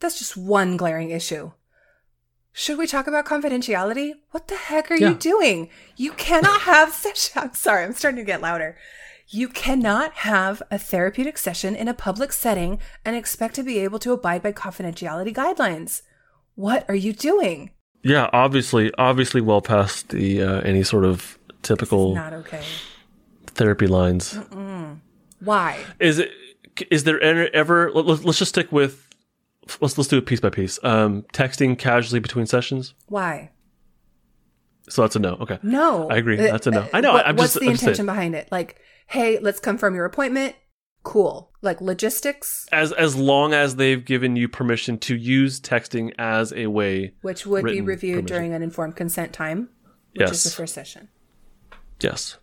that's just one glaring issue. Should we talk about confidentiality? What the heck are Yeah. you doing? You cannot have session. I'm sorry, I'm starting to get louder. You cannot have a therapeutic session in a public setting and expect to be able to abide by confidentiality guidelines. What are you doing? Yeah, obviously, obviously, well past the uh, any sort of typical Not okay. therapy lines. Why? Is it? Is there ever? ever let, let's let's just stick with. Let's let's do it piece by piece. Um, texting casually between sessions. Why? So that's a no. Okay. No. I agree. That's a no. I know, what- I'm what's just- the I'm intention behind it? Like, hey, let's confirm your appointment. Cool. Like logistics, As as long as they've given you permission to use texting as a way. which would be reviewed permission. during an informed consent time, which is the first session. Yes.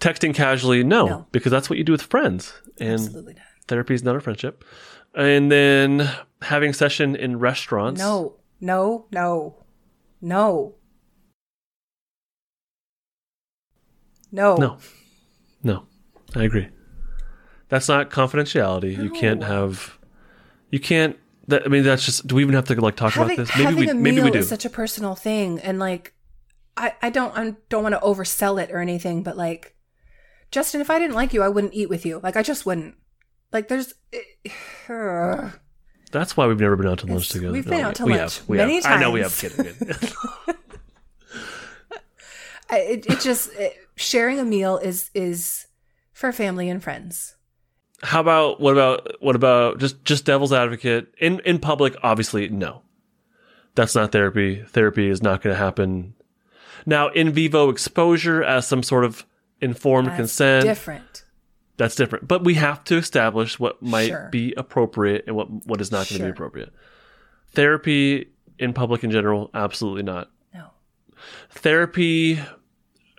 Texting casually, no, No. because that's what you do with friends, and Absolutely not. therapy is not a friendship. And then having session in restaurants. No, no, no, no. No. No. No. I agree. That's not confidentiality. You can't have you can't that I mean that's just do we even have to like talk Having, about this? Maybe having we a maybe meal we do. is such a personal thing, and like, I, I don't, I don't want to oversell it or anything, but like, Justin, if I didn't like you, I wouldn't eat with you. Like, I just wouldn't. Like, there's. ugh. Eh, that's why we've never been out to lunch together. we've been No, out to we lunch have, we many have. I know we have kidding. kidding. I- it, it just it, sharing a meal is is for family and friends. How about what about what about just just devil's advocate in in public? Obviously, no. That's not therapy. Therapy is not going to happen. Now, in vivo exposure as some sort of informed That's consent, different. that's different. But we have to establish what might Sure. be appropriate and what what is not going to Sure. be appropriate. Therapy in public in general, absolutely not. No. Therapy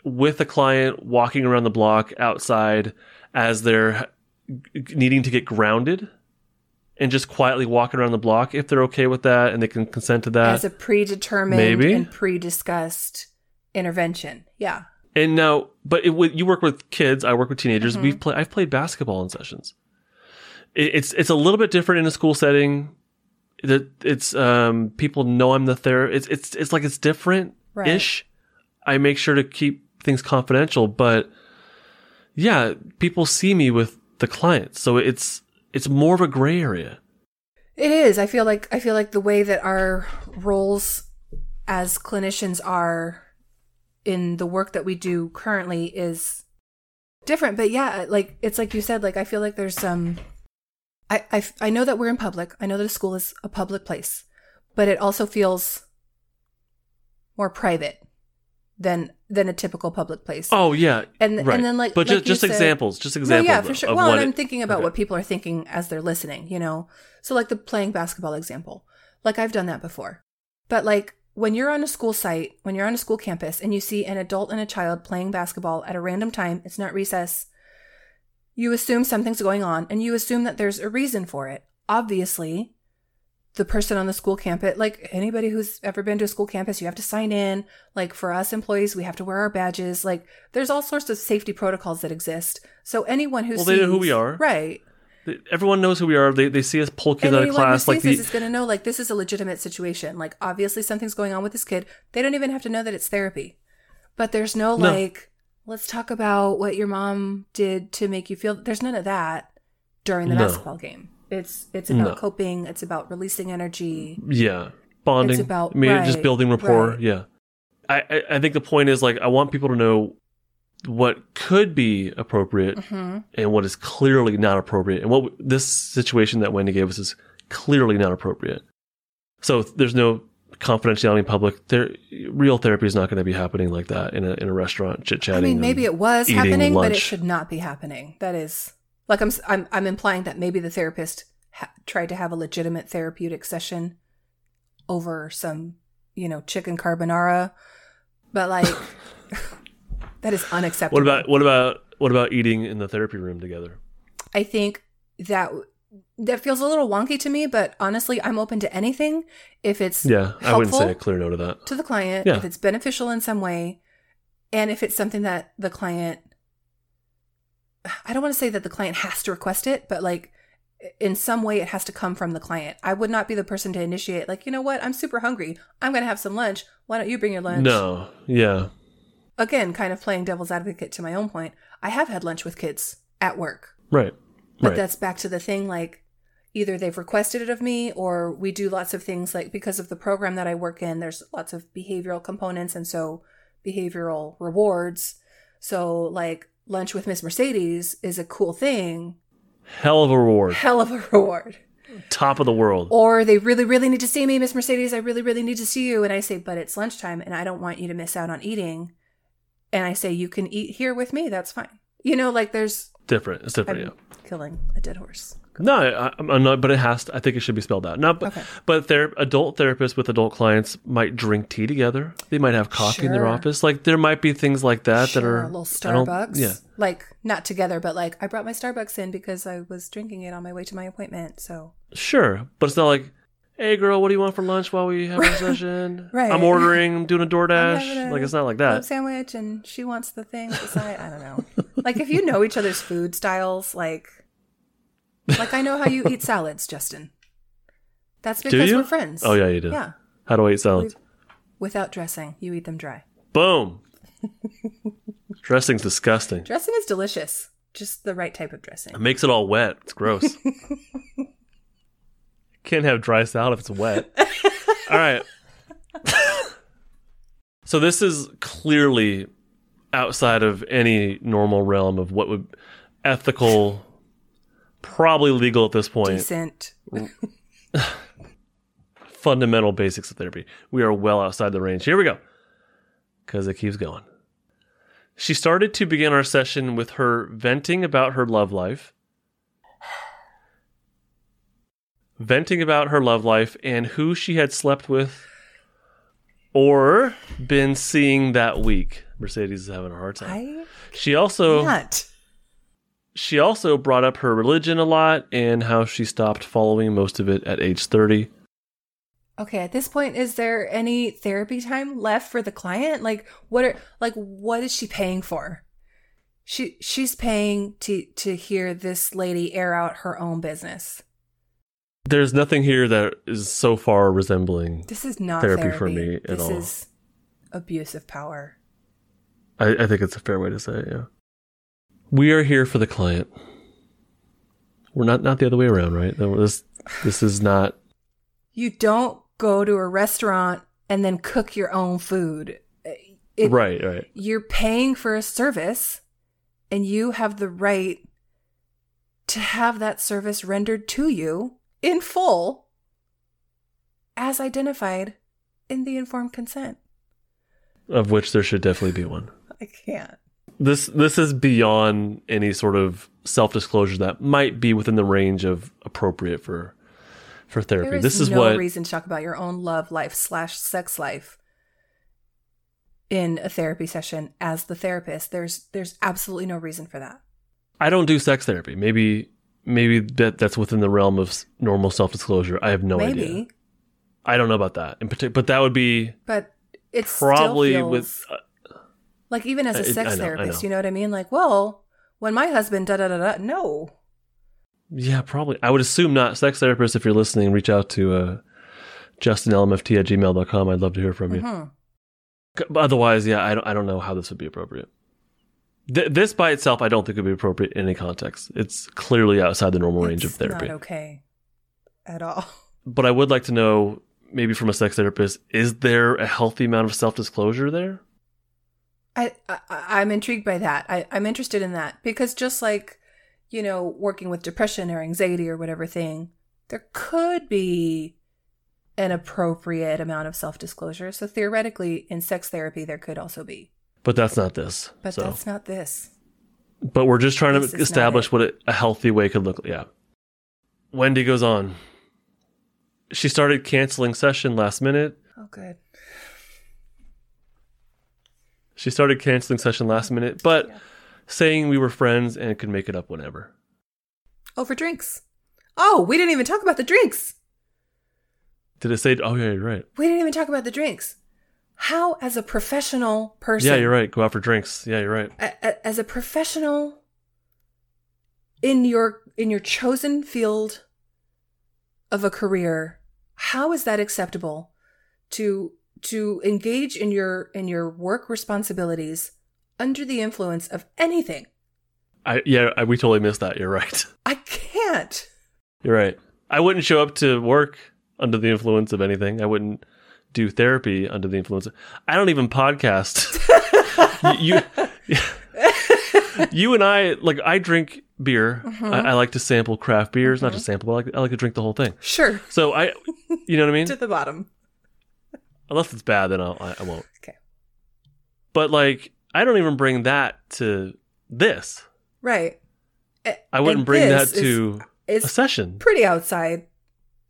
with a client walking around the block outside as they're needing to get grounded and just quietly walking around the block if they're okay with that and they can consent to that. As a predetermined maybe. and pre-discussed intervention. Yeah. And now, but it, you work with kids. I work with teenagers. Mm-hmm. We've play, I've played basketball in sessions. It, it's it's a little bit different in a school setting. That it's um people know I'm the therapist. It's it's it's like it's different ish. I make sure to keep things confidential, but yeah, people see me with the clients. so it's it's more of a gray area. It is. I feel like I feel like the way that our roles as clinicians are in the work that we do currently is different. But yeah, like it's like you said, like I feel like there's some I, I I know that we're in public. I know that a school is a public place, but it also feels more private than than a typical public place. Oh yeah, and right. and then like but like just just said- examples, just no, yeah, for sure. of Well, and I'm it- thinking about okay. what people are thinking as they're listening, you know? So, like the playing basketball example. Like, I've done that before. But, like, when you're on a school site, when you're on a school campus, and you see an adult and a child playing basketball at a random time, it's not recess, you assume something's going on and you assume that there's a reason for it. Obviously, the person on the school campus, like anybody who's ever been to a school campus, you have to sign in. Like for us employees, we have to wear our badges. Like there's all sorts of safety protocols that exist. So anyone who Well, they know who we are. right? Everyone knows who we are. They, they see us pull kids and out of class. who Like sees the this is going to know like this is a legitimate situation. Like obviously something's going on with this kid. They don't even have to know that it's therapy. But there's no, No. like let's talk about what your mom did to make you feel. There's none of that during the No. basketball game. It's it's about No. coping. It's about releasing energy. yeah, bonding. It's about- I mean, just building rapport. right. Yeah, I, I I think the point is like I want people to know what could be appropriate hmm and what is clearly not appropriate, and what this situation that Wendy gave us is clearly not appropriate. So there's no confidentiality in public. There, real therapy is not going to be happening like that in a in a restaurant chit chatting. I mean, maybe it was happening, but it should not be happening. That is like I'm I'm I'm implying that maybe the therapist ha- tried to have a legitimate therapeutic session over some, you know, chicken carbonara, but like that is unacceptable. What about what about what about eating in the therapy room together? I think that that feels a little wonky to me, but honestly, I'm open to anything if it's Yeah, I wouldn't say a clear no to that. to the client, Yeah. if it's beneficial in some way, and if it's something that the client I don't want to say that the client has to request it, but like in some way it has to come from the client. I would not be the person to initiate like, you know what, I'm super hungry. I'm going to have some lunch. Why don't you bring your lunch? No, yeah, Again, kind of playing devil's advocate to my own point. I have had lunch with kids at work. right, But right. that's back to the thing like either they've requested it of me or we do lots of things like because of the program that I work in, there's lots of behavioral components and so behavioral rewards. So like lunch with Miss Mercedes is a cool thing. Hell of a reward, Hell of a reward. top of the world. Or they really, really need to see me, Miss Mercedes. I really, really need to see you. And I say, but it's lunchtime and I don't want you to miss out on eating. And I say, you can eat here with me. That's fine. You know, like there's Different. It's different. I'm yeah. killing a dead horse. No, I, I'm not. But it has. To, I think it should be spelled out. Not, but Okay. but their adult therapists with adult clients might drink tea together. They might have coffee in their office. Like there might be things like that sure, that are a little Starbucks. Yeah, Like not together, but like I brought my Starbucks in because I was drinking it on my way to my appointment. So sure. But it's not like, hey girl, what do you want for lunch while we have our session? Right. I'm ordering. I'm doing a DoorDash. a like it's not like that. sandwich and she wants the thing beside I don't know. like if you know each other's food styles, like like I know how you eat salads, Justin. That's because we're friends. Oh yeah, you do. Yeah. How do I eat salads? Without dressing. You eat them dry. Boom. Dressing's disgusting. Dressing is delicious. Just the right type of dressing. It makes it all wet. It's gross. Can't have dry salad if it's wet. all right. so this is clearly outside of any normal realm of what would ethical, probably legal at this point, Decent. fundamental basics of therapy. We are well outside the range. Here we go. Because it keeps going. She started to begin our session with her venting about her love life. Venting about her love life and who she had slept with or been seeing that week. Mercedes is having a hard time. I She also can't. She also brought up her religion a lot and how she stopped following most of it at age 30. Okay, at this point, is there any therapy time left for the client? Like, what are like what is she paying for? She she's paying to to hear this lady air out her own business. There's nothing here that is so far resembling. This is not Therapy therapy, for me at this all. is abuse of power. I, I think it's a fair way to say it. Yeah, we are here for the client. We're not not the other way around, right? This this is not. You don't go to a restaurant and then cook your own food. It, right, right. You're paying for a service, and you have the right to have that service rendered to you in full, as identified in the informed consent. Of which there should definitely be one. I can't. This this is beyond any sort of self disclosure that might be within the range of appropriate for for therapy. There is, this is no what reason to talk about your own love life slash sex life in a therapy session as the therapist. There's there's absolutely no reason for that. I don't do sex therapy. Maybe maybe that that's within the realm of normal self disclosure. I have no Maybe, idea. I don't know about that in particular, but that would be but it's probably still feels, with like even as a sex know, I therapist, know. you know what I mean? Like, well, when my husband da da da da, no, yeah, probably. I would assume not. Sex therapist, if you're listening, reach out to uh, justinlmft at gmail.com. I'd love to hear from you. Mhm. Otherwise, yeah, I don't, I don't know how this would be appropriate. Th- this by itself, I don't think would be appropriate in any context. It's clearly outside the normal range of therapy. Not okay at all. But I would like to know, maybe from a sex therapist, is there a healthy amount of self disclosure there? I, I I'm intrigued by that. I, I'm interested in that because just like you know, working with depression or anxiety or whatever thing, there could be an appropriate amount of self disclosure. So theoretically, in sex therapy, there could also be, But that's not this. but so. that's not this. But we're just trying This to establish it. what a healthy way could look. Yeah. Wendy goes on. She started canceling session last minute. Oh, good. She started canceling session last minute, but Yeah. saying we were friends and could make it up whenever. Oh, Over drinks. Oh, we didn't even talk about the drinks. Did it say? Oh yeah, you're right. We didn't even talk about the drinks. How, as a professional person, Yeah, you're right. Go out for drinks. Yeah, you're right. a- a- as a professional in your in your chosen field of a career, how is that acceptable to to engage in your in your work responsibilities under the influence of anything? I yeah, I, we totally missed that. You're right. I can't. You're right. I wouldn't show up to work under the influence of anything. I wouldn't do therapy under the influence. Of, I don't even podcast. you, you, you and I like. I drink beer. Mm-hmm. I, I like to sample craft beers, not just sample, but I like, I like to drink the whole thing. Sure. So I, you know what I mean? To the bottom. Unless it's bad, then I'll, I, I won't. Okay. But like, I don't even bring that to this. Right. I wouldn't and bring that this is- to a session. pretty outside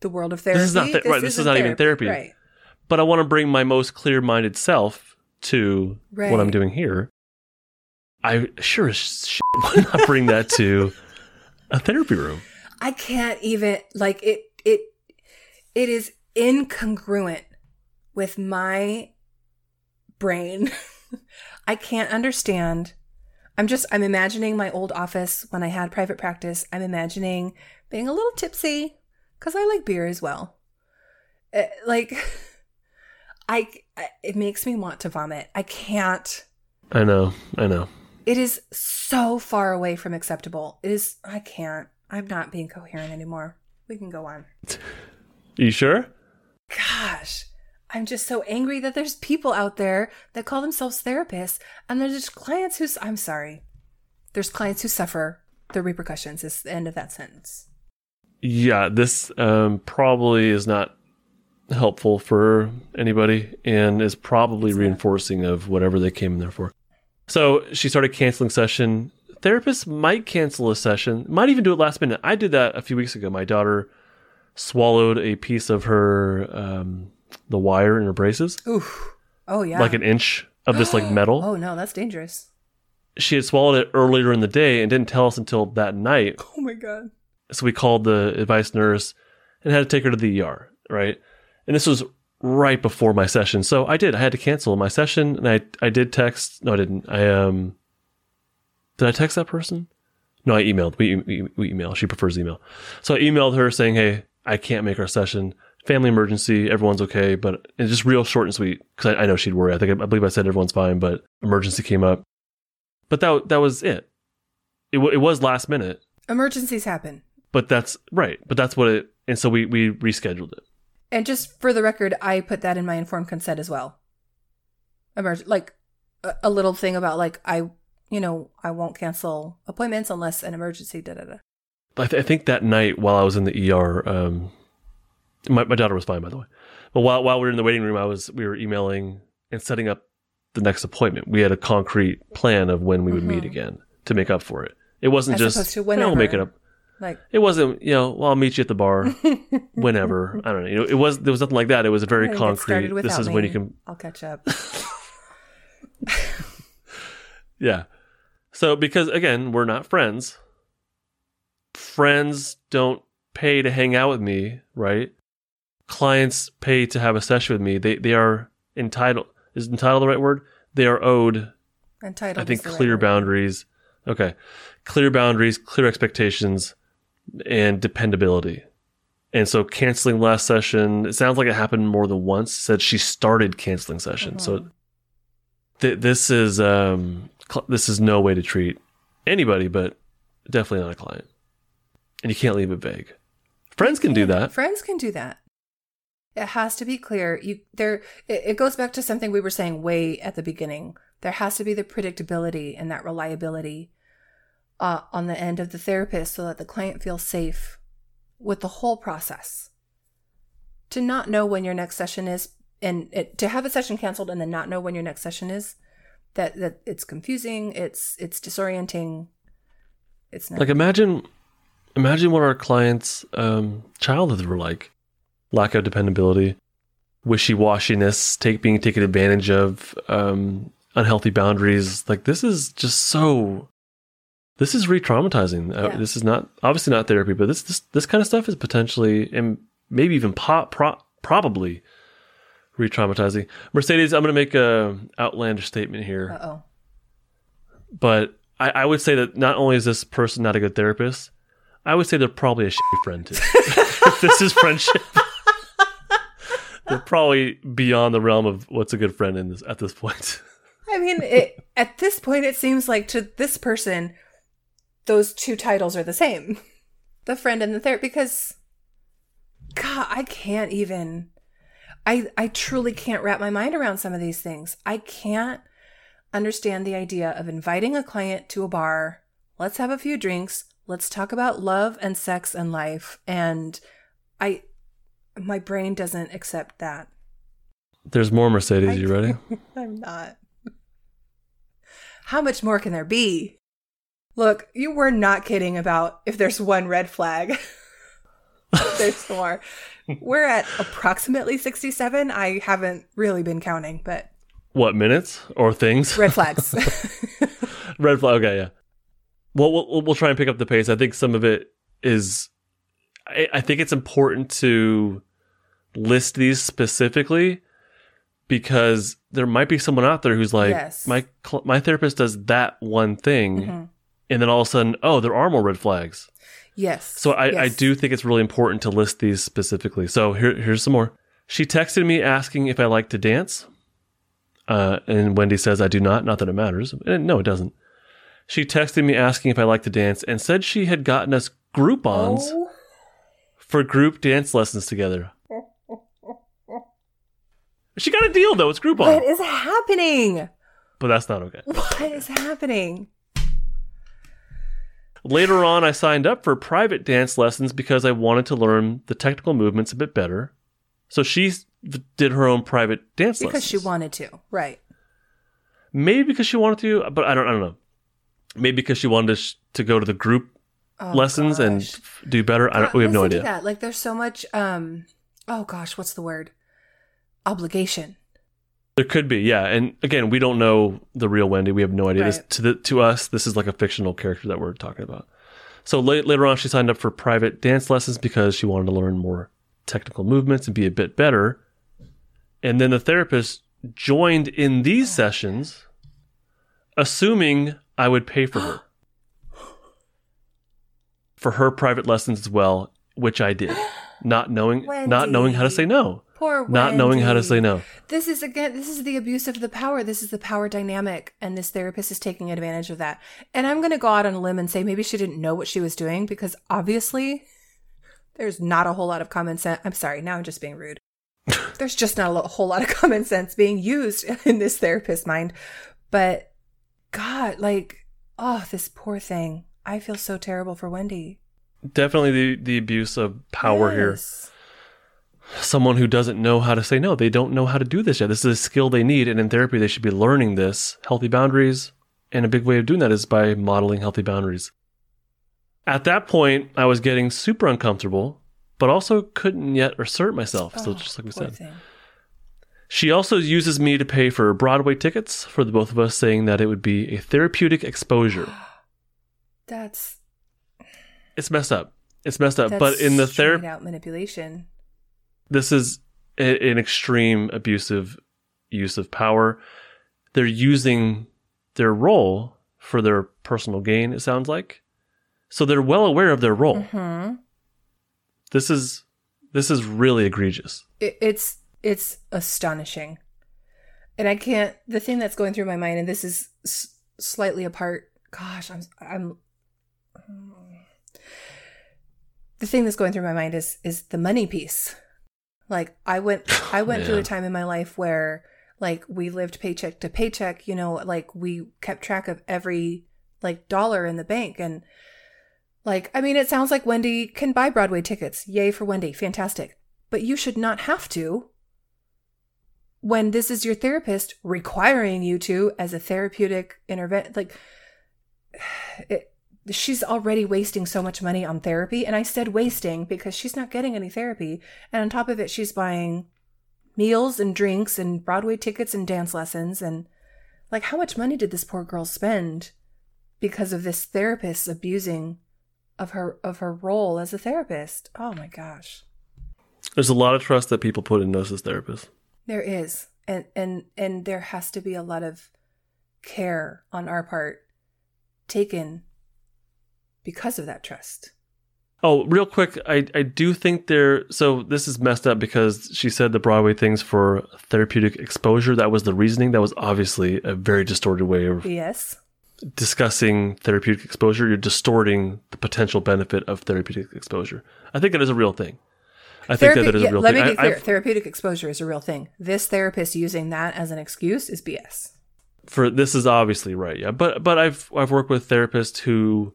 the world of therapy. is not the- right, this is not even therapy. Right. but I want to bring my most clear-minded self to what I'm doing here. I sure as shit would not bring that to a therapy room. I can't even like it it it is incongruent with my brain. I can't understand. I'm just I'm imagining my old office when I had private practice. I'm imagining being a little tipsy cuz I like beer as well. Uh, like I I- it makes me want to vomit. I can't I know, I know. it is so far away from acceptable. It is I can't. I'm not being coherent anymore. We can go on. You sure? Gosh, I'm just so angry that there's people out there that call themselves therapists and there's just clients who I'm sorry. There's clients who suffer the repercussions is the end of that sentence. Yeah, this um, probably is not helpful for anybody and is probably It's not. reinforcing of whatever they came in there for. So she started canceling session. Therapists might cancel a session, might even do it last minute. I did that a few weeks ago. My daughter swallowed a piece of her um, the wire in her braces, Oof. Oh yeah. like an inch of this like metal. Oh no, that's dangerous. She had swallowed it earlier in the day and didn't tell us until that night. Oh my god. So we called the advice nurse and had to take her to the ER, right? And this was right before my session. So I did. I had to cancel my session and I I did text. No, I didn't. I um Did I text that person? No, I emailed. We we, we email. She prefers email. So I emailed her saying, "Hey, I can't make our session. Family emergency. Everyone's okay, but it's just real short and sweet because I, I know she'd worry. I think I believe I said everyone's fine, but emergency came up. But that that was it. It, w- it was last minute, Emergencies happen. but that's right. But that's what it. And so we we rescheduled it. And just for the record, I put that in my informed consent as well. Emerg- like a, a little thing about like I, you know, I won't cancel appointments unless an emergency. Da da da. I, th- I think that night while I was in the ER, um, my, my daughter was fine, by the way. But while while we were in the waiting room, I was we were emailing and setting up the next appointment. We had a concrete plan of when we would meet Mhm. again to make up for it. It wasn't As just to "No, we'll make it up. Like It wasn't you know. Well, I'll meet you at the bar whenever. I don't know. You know, it was there was nothing like that. It was a very concrete. This is when you can. I'll catch up. Yeah. So because again, we're not friends. Friends don't pay to hang out with me, right? Clients pay to have a session with me. They they are entitled is entitled the right word? They are owed, Entitled. I think, right clear word. boundaries. Okay. Clear boundaries, clear expectations, and dependability. And so canceling last session, it sounds like it happened more than once. Said she started canceling session. So Mhm. th- this is um cl- this is no way to treat anybody, but definitely not a client. And you can't leave it vague. Friends can do that. Friends can do that. It has to be clear. You there. It, it goes back to something we were saying way at the beginning. There has to be the predictability and that reliability uh, on the end of the therapist, so that the client feels safe with the whole process. To not know when your next session is, and it, to have a session canceled and then not know when your next session is, that that it's confusing. It's it's disorienting. It's not Like imagine imagine what our clients' um, childhoods were like. Lack of dependability, wishy-washiness, take being taken advantage of, um, unhealthy boundaries. Like this is just so This is re-traumatizing. Uh, this is not obviously not therapy, but this this this kind of stuff is potentially and maybe even po- pro- probably re-traumatizing. Mercedes, I'm going to make a outlandish statement here, Uh oh. but I, I would say that not only is this person not a good therapist, I would say they're probably a shitty friend too. if this is friendship, they're probably beyond the realm of what's a good friend in this at this point. I mean, it, at this point, it seems like to this person, those two titles are the same the friend and the therapist. Because, God, I can't even. I, I truly can't wrap my mind around some of these things. I can't understand the idea of inviting a client to a bar. Let's have a few drinks. Let's talk about love and sex and life. And I, my brain doesn't accept that. There's more Mercedes. You ready? I'm not. How much more can there be? Look, you were not kidding about if there's one red flag. there's more. We're at approximately 67. I haven't really been counting, but What minutes or things? red flags. Red flag. Okay, yeah. Well, we'll we'll try and pick up the pace. I think some of it is. I, I think it's important to list these specifically because there might be someone out there who's like, Yes. my cl- my therapist does that one thing, Mhm. and then all of a sudden, oh, there are more red flags. Yes. So I, I do think it's really important to list these specifically. So here, here's some more. She texted me asking if I like to dance. Uh, and Wendy says I do not. Not that it matters. And no, it doesn't. She texted me asking if I like to dance and said she had gotten us Groupons Oh, for group dance lessons together. She got a deal though. It's Groupon, what is happening? but that's not okay. What is happening? Later on, I signed up for private dance lessons because I wanted to learn the technical movements a bit better. So she did her own private dance lessons. Because lessons. she wanted to. Right. Maybe because she wanted to, but I don't. I don't know. Maybe because she wanted to, sh- to go to the group Oh, lessons and gosh. f- do better. I don't, we have no idea. That. Like, there's so much. Um. Oh gosh, what's the word? Obligation. There could be, yeah. And again, we don't know the real Wendy. We have no idea. This to the to us, this is like a fictional character that we're talking about. So la- later on, she signed up for private dance lessons because she wanted to learn more technical movements and be a bit better. And then the therapist joined in these sessions, assuming I would pay for her for her private lessons as well, which I did, not knowing not knowing how to say no, Poor not knowing how to say no. This is again, this is the abuse of the power. This is the power dynamic, and this therapist is taking advantage of that. And I'm going to go out on a limb and say maybe she didn't know what she was doing because obviously there's not a whole lot of common sense. I'm sorry, now I'm just being rude. there's just not a whole lot of common sense being used in this therapist's mind. But God, like, oh, this poor thing. I feel so terrible for Wendy. Definitely the the abuse of power here. Yes. Someone who doesn't know how to say no. They don't know how to do this yet. This is a skill they need. And in therapy, they should be learning this healthy boundaries. And a big way of doing that is by modeling healthy boundaries. At that point, I was getting super uncomfortable, but also couldn't yet assert myself. so Oh, just like we said, thing. she also uses me to pay for Broadway tickets for the both of us, saying that it would be a therapeutic exposure. That's It's messed up. It's messed up. but in the therapy, out manipulation. This is a, an extreme abusive use of power. They're using their role for their personal gain, it sounds like. So they're well aware of their role. hmm This is this is really egregious. It, it's it's astonishing, and I can't. The thing that's going through my mind, and this is s- slightly apart. Gosh, I'm I'm. The thing that's going through my mind is is the money piece. Like I went I went through a time in my life where like we lived paycheck to paycheck, you know, like we kept track of every like dollar in the bank and like I mean it sounds like Wendy can buy Broadway tickets. Yay for Wendy. Fantastic. But you should not have to when this is your therapist requiring you to as a therapeutic intervention like it, she's already wasting so much money on therapy and i said wasting because she's not getting any therapy and on top of it she's buying meals and drinks and broadway tickets and dance lessons and like how much money did this poor girl spend because of this therapist abusing of her of her role as a therapist. Oh my gosh. There's a lot of trust that people put in us as therapists. There is. And and and there has to be a lot of care on our part taken because of that trust. Oh, real quick, I, I do think there. So this is messed up because she said the Broadway things for therapeutic exposure. That was the reasoning. That was obviously a very distorted way of Yes. discussing therapeutic exposure. You're distorting the potential benefit of therapeutic exposure. I think it is a real thing. I think that that is yeah, a real let thing. me be clear. I've- Therapeutic exposure is a real thing. This therapist using that as an excuse is BS. for this is obviously right yeah but but i've i've worked with therapists who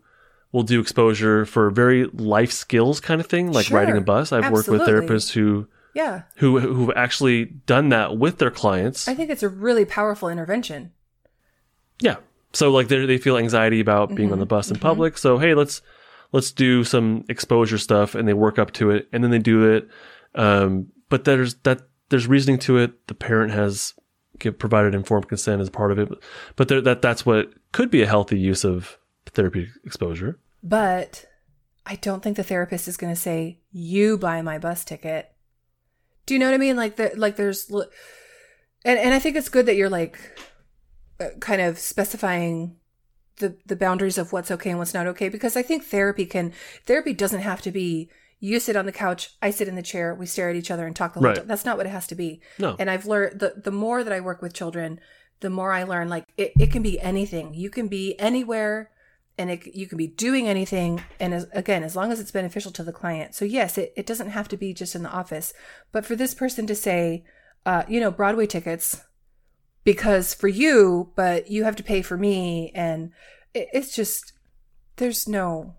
will do exposure for very life skills kind of thing like Sure, riding a bus. I've worked with therapists who Yeah. who who've actually done that with their clients. I think it's a really powerful intervention. yeah. So like they they feel anxiety about being on the bus in public. So hey let's let's do some exposure stuff and they work up to it and then they do it um but there's that there's reasoning to it. The parent has give, provided informed consent as part of it but there, that that's what could be a healthy use of therapeutic exposure But I don't think the therapist is going to say, "You buy my bus ticket." Do you know what I mean? Like, the, like there's, and and I think it's good that you're like, uh, kind of specifying the the boundaries of what's okay and what's not okay because I think therapy can therapy doesn't have to be you sit on the couch, I sit in the chair, we stare at each other and talk the whole Right. time. That's not what it has to be. no And I've learned the the more that I work with children, the more I learn like it, it can be anything. You can be anywhere and it, you can be doing anything. And as, again, as long as it's beneficial to the client. So yes, it, it doesn't have to be just in the office, but for this person to say, uh, you know, Broadway tickets because for you, but you have to pay for me. And it, it's just, there's no,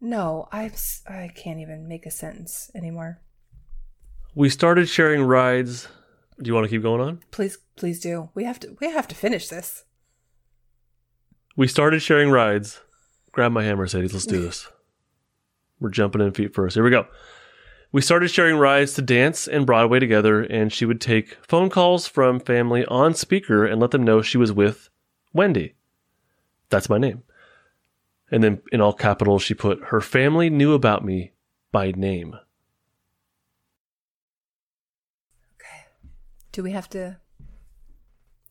no, s- I can't even make a sentence anymore. we started sharing rides do you want to keep going on Please, please do. We have to, we have to finish this. We started sharing rides grab my hand mercedes let's do this we're jumping in feet first here we go we started sharing rides to dance and broadway together and she would take phone calls from family on speaker and let them know she was with wendy that's my name and then in all capitals she put her family knew about me by name Okay. Do we have to?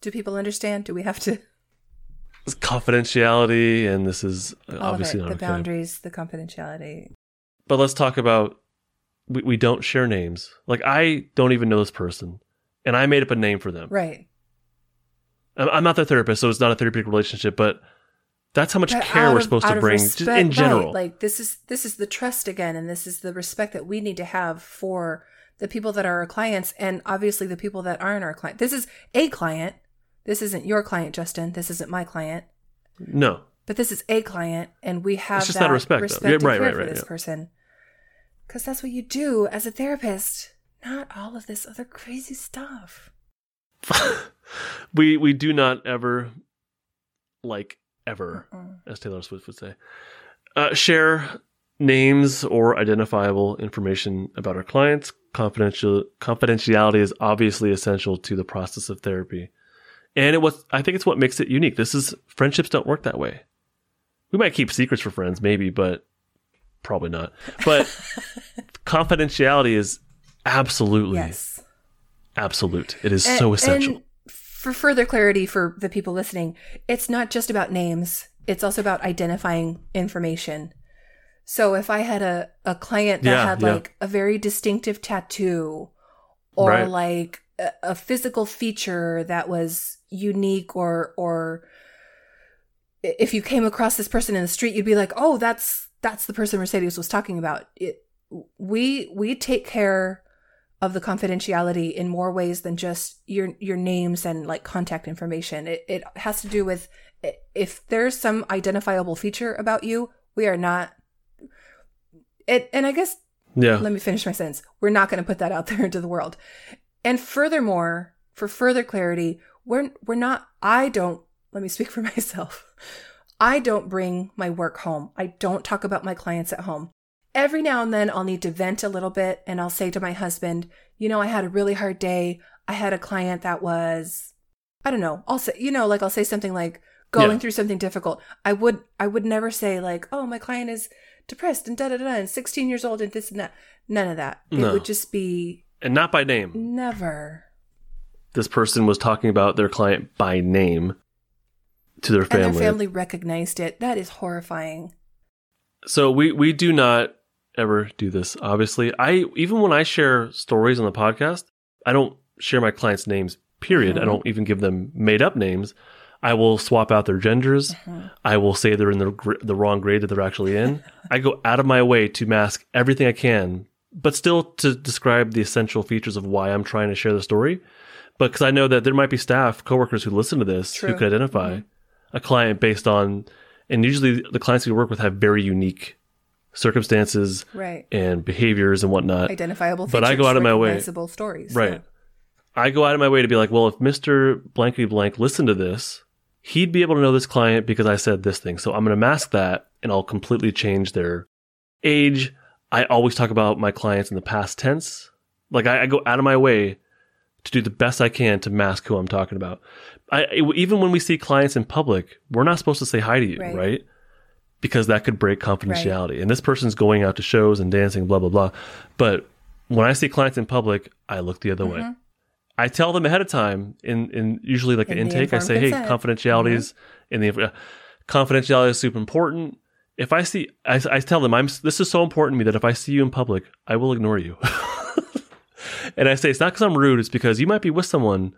Do people understand? Do we have to? It's confidentiality and this is All obviously it, the boundaries, the confidentiality. but let's talk about we, we don't share names like i don't even know this person and i made up a name for them Right. I'm, I'm not their therapist so it's not a therapeutic relationship but that's how much But care we're of- supposed to bring respect- just in right, general like this is this is the trust again, and this is the respect that we need to have for the people that are our clients, and obviously the people that aren't our client. This is a client. This isn't your client, Justin. This isn't my client. no But this is a client, and we have It's just that out of respect, respect Yeah, and right, right, for this yeah. person. Because that's what you do as a therapist, not all of this other crazy stuff. we we do not ever like ever Mm. as taylor swift would say uh, share names or identifiable information about our clients confidential confidentiality is obviously essential to the process of therapy and it was i think it's what makes it unique this is friendships don't work that way we might keep secrets for friends maybe but probably not but confidentiality is absolutely Yes. absolute it is And- so essential for further clarity for the people listening, it's not just about names, it's also about identifying information. So if I had a, a client that Yeah, had yeah. like a very distinctive tattoo or Right. like a, a physical feature that was unique or or if you came across this person in the street you'd be like, "Oh, that's that's the person Mercedes was talking about." It we we take care of the confidentiality in more ways than just your your names and like contact information. It it has to do with if there's some identifiable feature about you, we are not. It and I guess yeah let me finish my sentence. We're not going to put that out there into the world. And furthermore, for further clarity, we're we're not. I don't. Let me speak for myself. I don't bring my work home. I don't talk about my clients at home. Every now and then I'll need to vent a little bit and I'll say to my husband, you know, I had a really hard day. I had a client that was, I don't know, I'll say, you know, like I'll say something like, going Yeah. through something difficult. I would I would never say like, "Oh, my client is depressed and da da da da and 16 years old and this and that." None of that. It would just be And not by name. never. This person was talking about their client by name to their family. And their family recognized it. That is horrifying. So we we do not ever do this. Obviously, I even when I share stories on the podcast, I don't share my clients' names. Period. I Mhm. don't even give them made up names. I will swap out their genders. Mhm. I will say they're in the the wrong grade that they're actually in. I go out of my way to mask everything I can, but still to describe the essential features of why I'm trying to share the story. But because I know that there might be staff, coworkers who listen to this who could identify Mhm. a client based on, and usually the clients we work with have very unique circumstances Right. and behaviors and whatnot. Identifiable but I go out of my way. stories. Right. I go out of my way to be like, well, if Mr. Blankety Blank listened to this, he'd be able to know this client because I said this thing. So I'm going to mask that and I'll completely change their age. I always talk about my clients in the past tense. Like I, I go out of my way to do the best I can to mask who I'm talking about. I, even when we see clients in public, we're not supposed to say hi to you, Right. right? Because that could break confidentiality. And this person's going out to shows and dancing, blah, blah, blah. But when I see clients in public, I look the other way. Mhm. I tell them ahead of time in, in usually like an In the intake. I say, hey. Mm-hmm. confidentiality is in the uh, confidentiality is super important. If I see, I, I tell them, I'm this is so important to me that if I see you in public, I will ignore you. and I say it's not because I'm rude. It's because you might be with someone,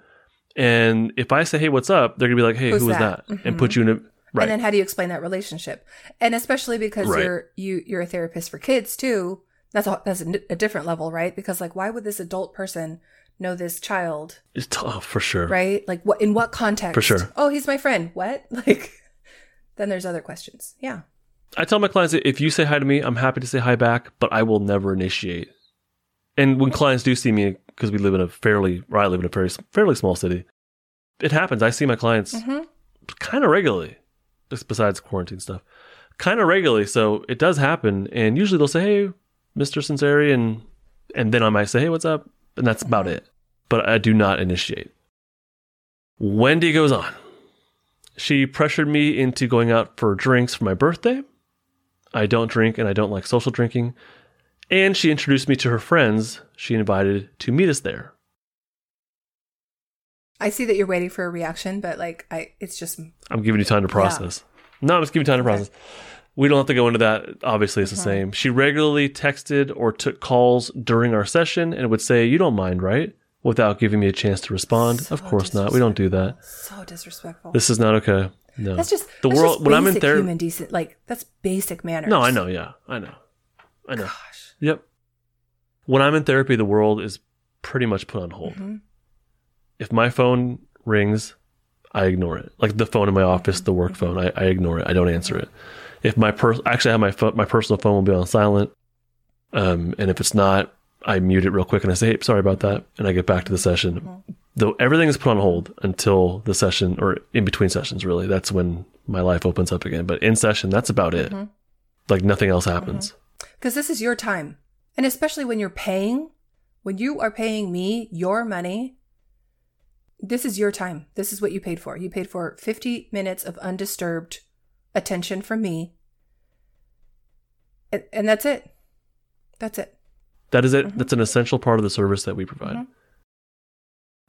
and if I say, hey, what's up, they're gonna be like, hey, Who's who is that? that? And put mm-hmm. you in a right. And then how do you explain that relationship? And especially because Right. you're you you're a therapist for kids too. That's a that's a different level, right? Because like, why would this adult person know this child, it's tough for sure. right? Like, what in what context? For sure. Oh, he's my friend. What? Like, then there's other questions. Yeah. I tell my clients that if you say hi to me, I'm happy to say hi back, but I will never initiate. And when clients do see me, because we live in a fairly, or I live in a very fairly small city, it happens. I see my clients hmm kind of regularly, just besides quarantine stuff, kind of regularly. So it does happen, and usually they'll say, "Hey, Mister Sinceri," and and then I might say, "Hey, what's up?" And that's about it. But I do not initiate. Wendy goes on. She pressured me into going out for drinks for my birthday. I don't drink and I don't like social drinking. And she introduced me to her friends she invited to meet us there. I see that you're waiting for a reaction, but like, I it's just I'm giving you time to process. No, I'm just giving you time to Okay. process. We don't have to go into that. Obviously, it's the Mhm. same. She regularly texted or took calls during our session and would say, You don't mind, right? Without giving me a chance to respond. So of course not. We don't do that. so disrespectful. This is not okay. No. that's just the that's world- just when I'm in therapy- human decent. Like that's basic manners. no, I know. Yeah, I know. I know. Gosh. Yep. When I'm in therapy, the world is pretty much put on hold. Mhm. If my phone rings, I ignore it. Like the phone in my office, the work phone, I, I ignore it. I don't answer it. If my per actually I have my phone, my personal phone will be on silent. Um, and if it's not, I mute it real quick and I say, "Hey, sorry about that," and I get back to the session. Though everything is put on hold until the session or in between sessions. Really, that's when my life opens up again. But in session, that's about it. Mhm. Like nothing else happens. Because this is your time. And especially when you're paying, when you are paying me your money, this is your time. This is what you paid for. You paid for 50 minutes of undisturbed attention from me. And, and that's it. That's it. That is it. Mhm. That's an essential part of the service that we provide. Mhm.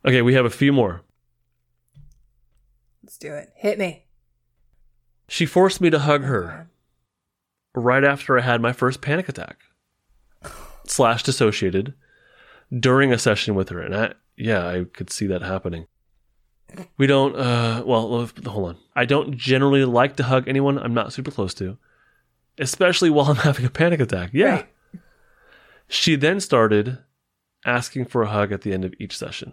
Okay, we have a few more. Let's do it. Hit me. She forced me to hug her. Right after I had my first panic attack, slash dissociated, during a session with her, and I, yeah, I could see that happening. We don't. Uh, well, hold on. I don't generally like to hug anyone I'm not super close to, especially while I'm having a panic attack. Yeah. Right. She then started asking for a hug at the end of each session.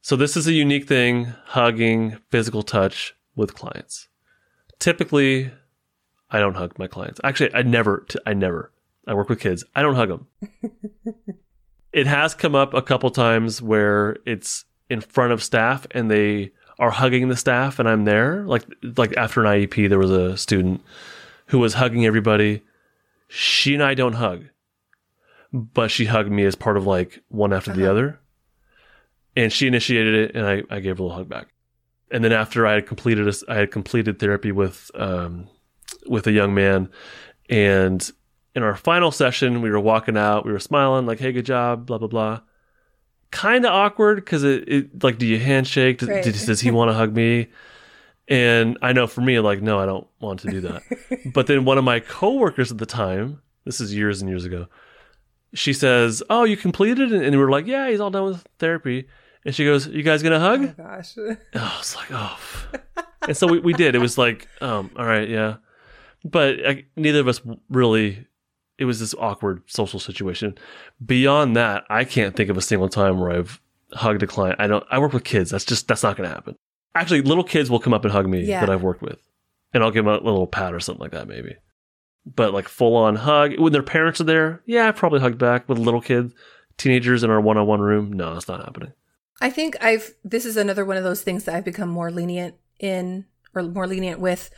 So this is a unique thing, hugging, physical touch with clients. Typically, I don't hug my clients. Actually, I never I never. I work with kids. I don't hug them. it has come up a couple times where it's in front of staff and they are hugging the staff and I'm there. Like like after an IEP there was a student who was hugging everybody. She and I don't hug but she hugged me as part of like one after the Uh-huh. other. And she initiated it, and I, I gave her a little hug back. and then after I had completed, a, I had completed therapy with um, with a young man, and in our final session, we were walking out, we were smiling, like, "Hey, good job," blah blah blah. Kind of awkward because it, it, like, do you handshake? Does, Right. does, does he want to hug me? And I know for me, like, no, I don't want to do that. but then one of my coworkers at the time, this is years and years ago, she says, "Oh, you completed?" And we were like, "Yeah, he's all done with therapy." And she goes, "You guys gonna hug?" Oh gosh. And I was like, oh. and so we, we did. It was like, um, all right, yeah. But I, neither of us really, it was this awkward social situation. Beyond that, I can't think of a single time where I've hugged a client. I don't, I work with kids. That's just, that's not going to happen. Actually, little kids will come up and hug me Yeah. that I've worked with. And I'll give them a little pat or something like that, maybe. But like full on hug, when their parents are there, yeah, I probably hugged back with little kids, teenagers in our one on one room. No, it's not happening. I think I've this is another one of those things that I've become more lenient in or more lenient with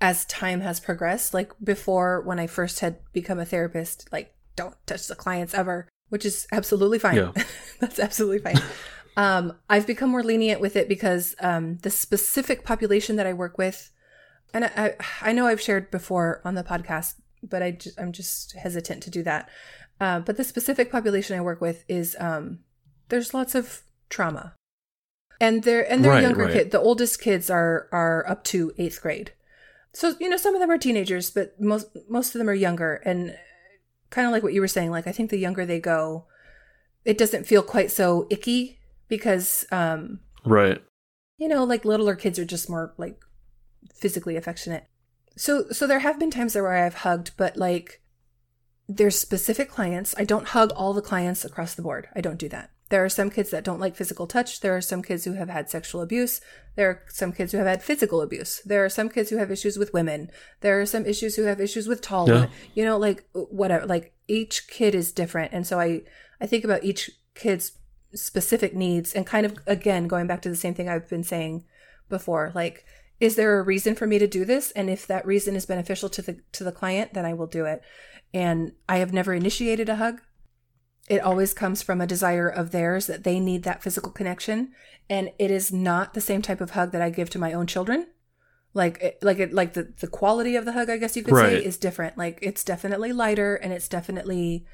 as time has progressed. Like before when I first had become a therapist, like don't touch the clients ever, which is absolutely fine. Yeah. That's absolutely fine. um, I've become more lenient with it because um, the specific population that I work with, and I, I, I know I've shared before on the podcast, but I just, I'm just hesitant to do that. Uh, but the specific population I work with is um, there's lots of trauma, and they're and they're Right, younger right. kids. The oldest kids are are up to eighth grade, so you know some of them are teenagers, but most most of them are younger. And kind of like what you were saying, like I think the younger they go, it doesn't feel quite so icky because um, Right. you know, like littler kids are just more like physically affectionate. So so there have been times there where I've hugged, but like there's specific clients. I don't hug all the clients across the board. I don't do that. There are some kids that don't like physical touch. There are some kids who have had sexual abuse. There are some kids who have had physical abuse. There are some kids who have issues with women. There are some issues who have issues with tall Yeah. You know, like whatever. Like each kid is different, and so I I think about each kid's specific needs and kind of again going back to the same thing I've been saying before. Like, is there a reason for me to do this? And if that reason is beneficial to the to the client, then I will do it. And I have never initiated a hug. It always comes from a desire of theirs that they need that physical connection, and it is not the same type of hug that I give to my own children. Like, it, like it, like the the quality of the hug, I guess you could say, is different. Like, it's definitely lighter, and it's definitely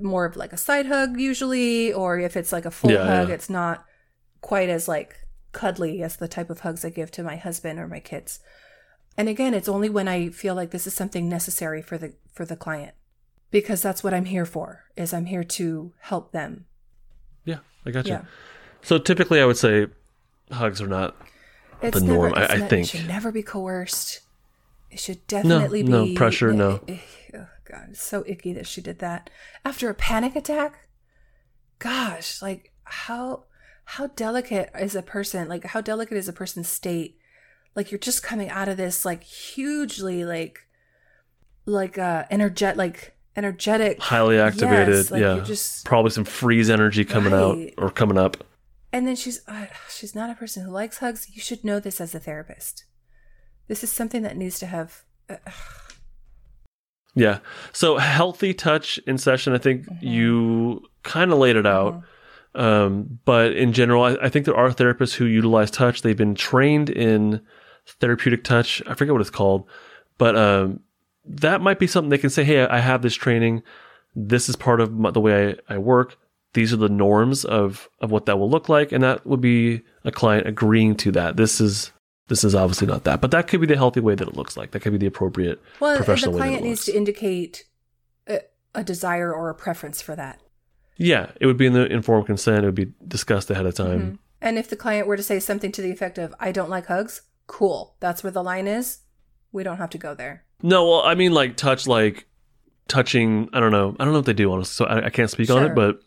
more of like a side hug usually, or if it's like a full Yeah, hug, yeah. it's not quite as like cuddly as the type of hugs I give to my husband or my kids. And again, it's only when I feel like this is something necessary for the for the client. Because that's what I'm here for. Is I'm here to help them. Yeah, I got you. Yeah. So typically, I would say hugs are not. It's The never, norm, I- I think. it should never be coerced. It should definitely no be eh, no pressure, no. Oh God, it's so icky that she did that after a panic attack. Gosh, like how how delicate is a person? Like how delicate is a person's state? Like you're just coming out of this like hugely like like uh energet like energetic Highly activated, Yes, like yeah. just Probably some freeze energy coming out or coming up. And then she's uh, she's not a person who likes hugs. You should know this as a therapist. This is something that needs to have. Uh, Yeah. So healthy touch in session, I think Mhm. you kind of laid it out. Um, but in general, I, I think there are therapists who utilize touch. They've been trained in therapeutic touch. I forget what it's called, but um, that might be something they can say, "Hey, I have this training. This is part of my, the way I, I work. These are the norms of of what that will look like," and that would be a client agreeing to that. This is this is obviously not that, but that could be the healthy way that it looks like. That could be the appropriate professional way. well, the professional way that client needs to indicate a, a desire or a preference for that. Yeah, it would be in the informed consent. It would be discussed ahead of time. Mhm. And if the client were to say something to the effect of "I don't like hugs," cool. That's where the line is. We don't have to go there. No, well, I mean like touch, like touching. I don't know. I don't know what they do, honestly. So I, I can't speak on it, but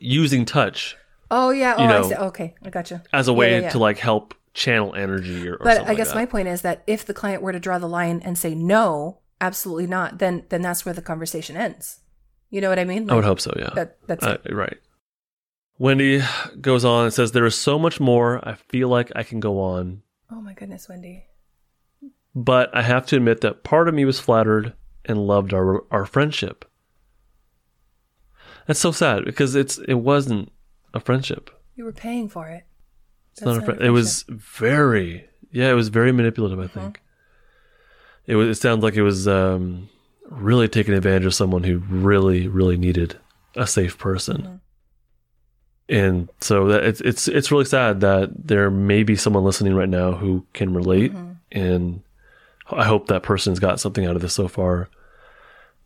using touch Oh yeah. Oh, You I know, see. Okay, I got you. as a way yeah, yeah. to like help channel energy or, or But I guess like my point is that if the client were to draw the line and say no, absolutely not, then then that's where the conversation ends. You know what I mean? I would hope so. Yeah, That that's Uh, right. Wendy goes on and says, "There is so much more. I feel like I can go on, Oh my goodness, Wendy. But I have to admit that part of me was flattered and loved our our friendship. That's so sad because it's it wasn't a friendship. You were paying for it. It's not a friend. It was very, yeah, it was very manipulative. I think it was. It sounds like it was um, really taking advantage of someone who really, really needed a safe person. Mhm. And so that it's it's it's really sad that there may be someone listening right now who can relate, Mhm. and I hope that person's got something out of this so far.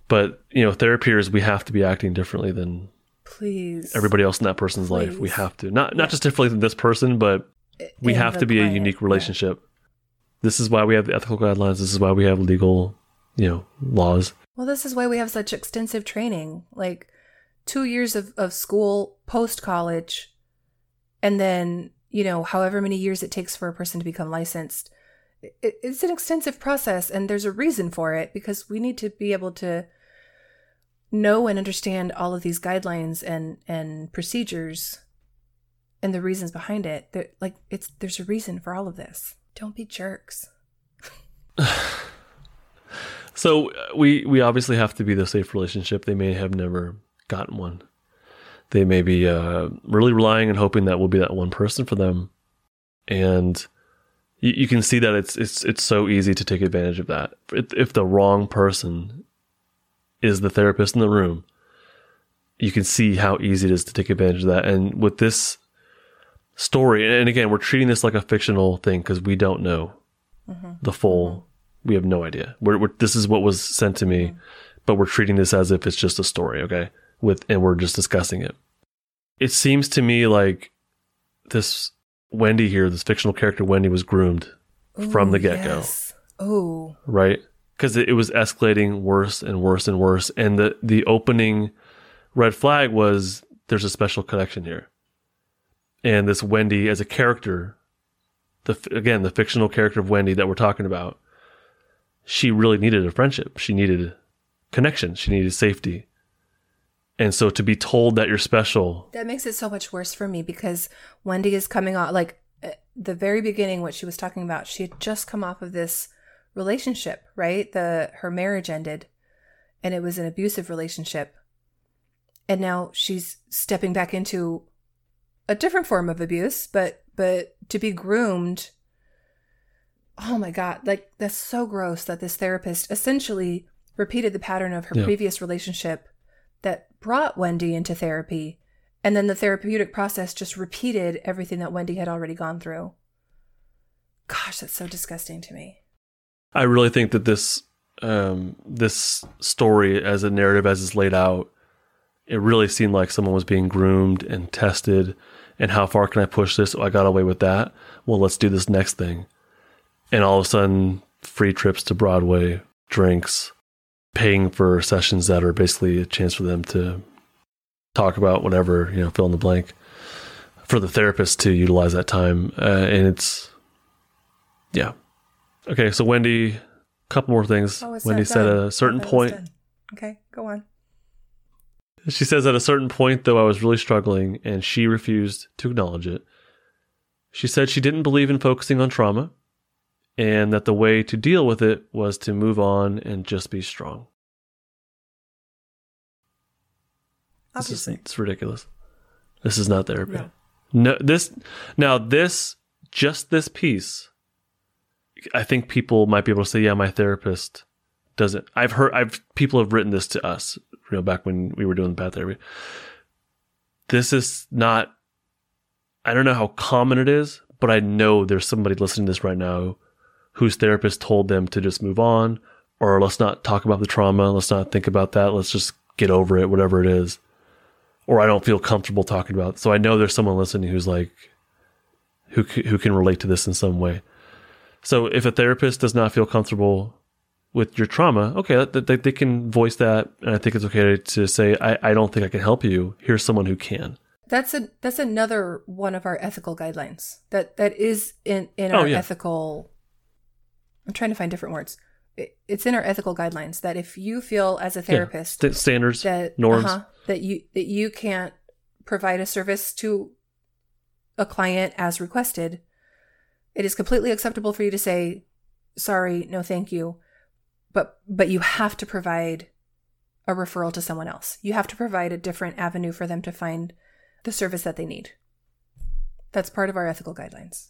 But you know, therapiers, we have to be acting differently than Please. everybody else in that person's life. We have to not not Yeah. just differently than this person, but we In have to be a client, unique yeah. relationship. This is why we have the ethical guidelines. This is why we have legal, you know, laws. Well, this is why we have such extensive training, like two years of, of school post college, and then, you know, however many years it takes for a person to become licensed. It, it's an extensive process, and there's a reason for it because we need to be able to know and understand all of these guidelines and, and procedures and the reasons behind it. There, like, it's there's a reason for all of this. Don't be jerks. So uh, we we obviously have to be the safe relationship. They may have never gotten one. They may be uh, really relying and hoping that we'll be that one person for them, and you, you can see that it's it's it's so easy to take advantage of that. If, if the wrong person is the therapist in the room, you can see how easy it is to take advantage of that. And with this story, and again, we're treating this like a fictional thing because we don't know mm-hmm. the full. Mm-hmm. We have no idea. We're, we're, this is what was sent to me, mm-hmm. but we're treating this as if it's just a story, okay? With and we're just discussing it. It seems to me like this Wendy here, this fictional character Wendy, was groomed from the get go, yes. Oh, right? Because it, it was escalating worse and worse and worse, and the the opening red flag was there's a special connection here, and this Wendy as a character, the again the fictional character of Wendy that we're talking about, she really needed a friendship. She needed connection. She needed safety. And so to be told that you're special, That makes it so much worse for me because Wendy is coming off like at the very beginning what she was talking about. She had just come off of this relationship, right? The her marriage ended and it was an abusive relationship. And now she's stepping back into a different form of abuse, but but to be groomed Oh my god, like that's so gross that this therapist essentially repeated the pattern of her Yeah. previous relationship that brought Wendy into therapy. And then the therapeutic process just repeated everything that Wendy had already gone through. Gosh, that's so disgusting to me. I really think that this um, this story, as a narrative as it's laid out, it really seemed like someone was being groomed and tested. And how far can I push this? Oh, I got away with that. Well, let's do this next thing. And all of a sudden, free trips to Broadway, drinks, paying for sessions that are basically a chance for them to talk about whatever you know, fill in the blank, for the therapist to utilize that time. Uh, and it's, yeah, Okay, so Wendy, a couple more things. Oh, Wendy said at a certain I thought it was point. Okay, go on. she says at a certain point, though, I was really struggling and she refused to acknowledge it. She said she didn't believe in focusing on trauma and that the way to deal with it was to move on and just be strong. This is, it's ridiculous. This is not therapy. No. No, this now this just this piece. I think people might be able to say, "Yeah, my therapist doesn't." I've heard, I've people have written this to us, you know, back when we were doing the bad therapy. This is not. I don't know how common it is, but I know there's somebody listening to this right now whose therapist told them to just move on, or let's not talk about the trauma, let's not think about that, let's just get over it, whatever it is or I don't feel comfortable talking about. it. So I know there's someone listening who's like, who who can relate to this in some way. So if a therapist does not feel comfortable with your trauma, okay, that, that, they can voice that, and I think it's okay to say, I, I don't think I can help you. Here's someone who can. That's a that's another one of our ethical guidelines. That that is in in Oh, our yeah. ethical. I'm trying to find different words. It's in our ethical guidelines that if you feel as a Yeah. therapist St- standards, that norms. uh-huh, that you that you can't provide a service to a client as requested, it is completely acceptable for you to say sorry, no thank you. But but you have to provide a referral to someone else. You have to provide a different avenue for them to find the service that they need. That's part of our ethical guidelines.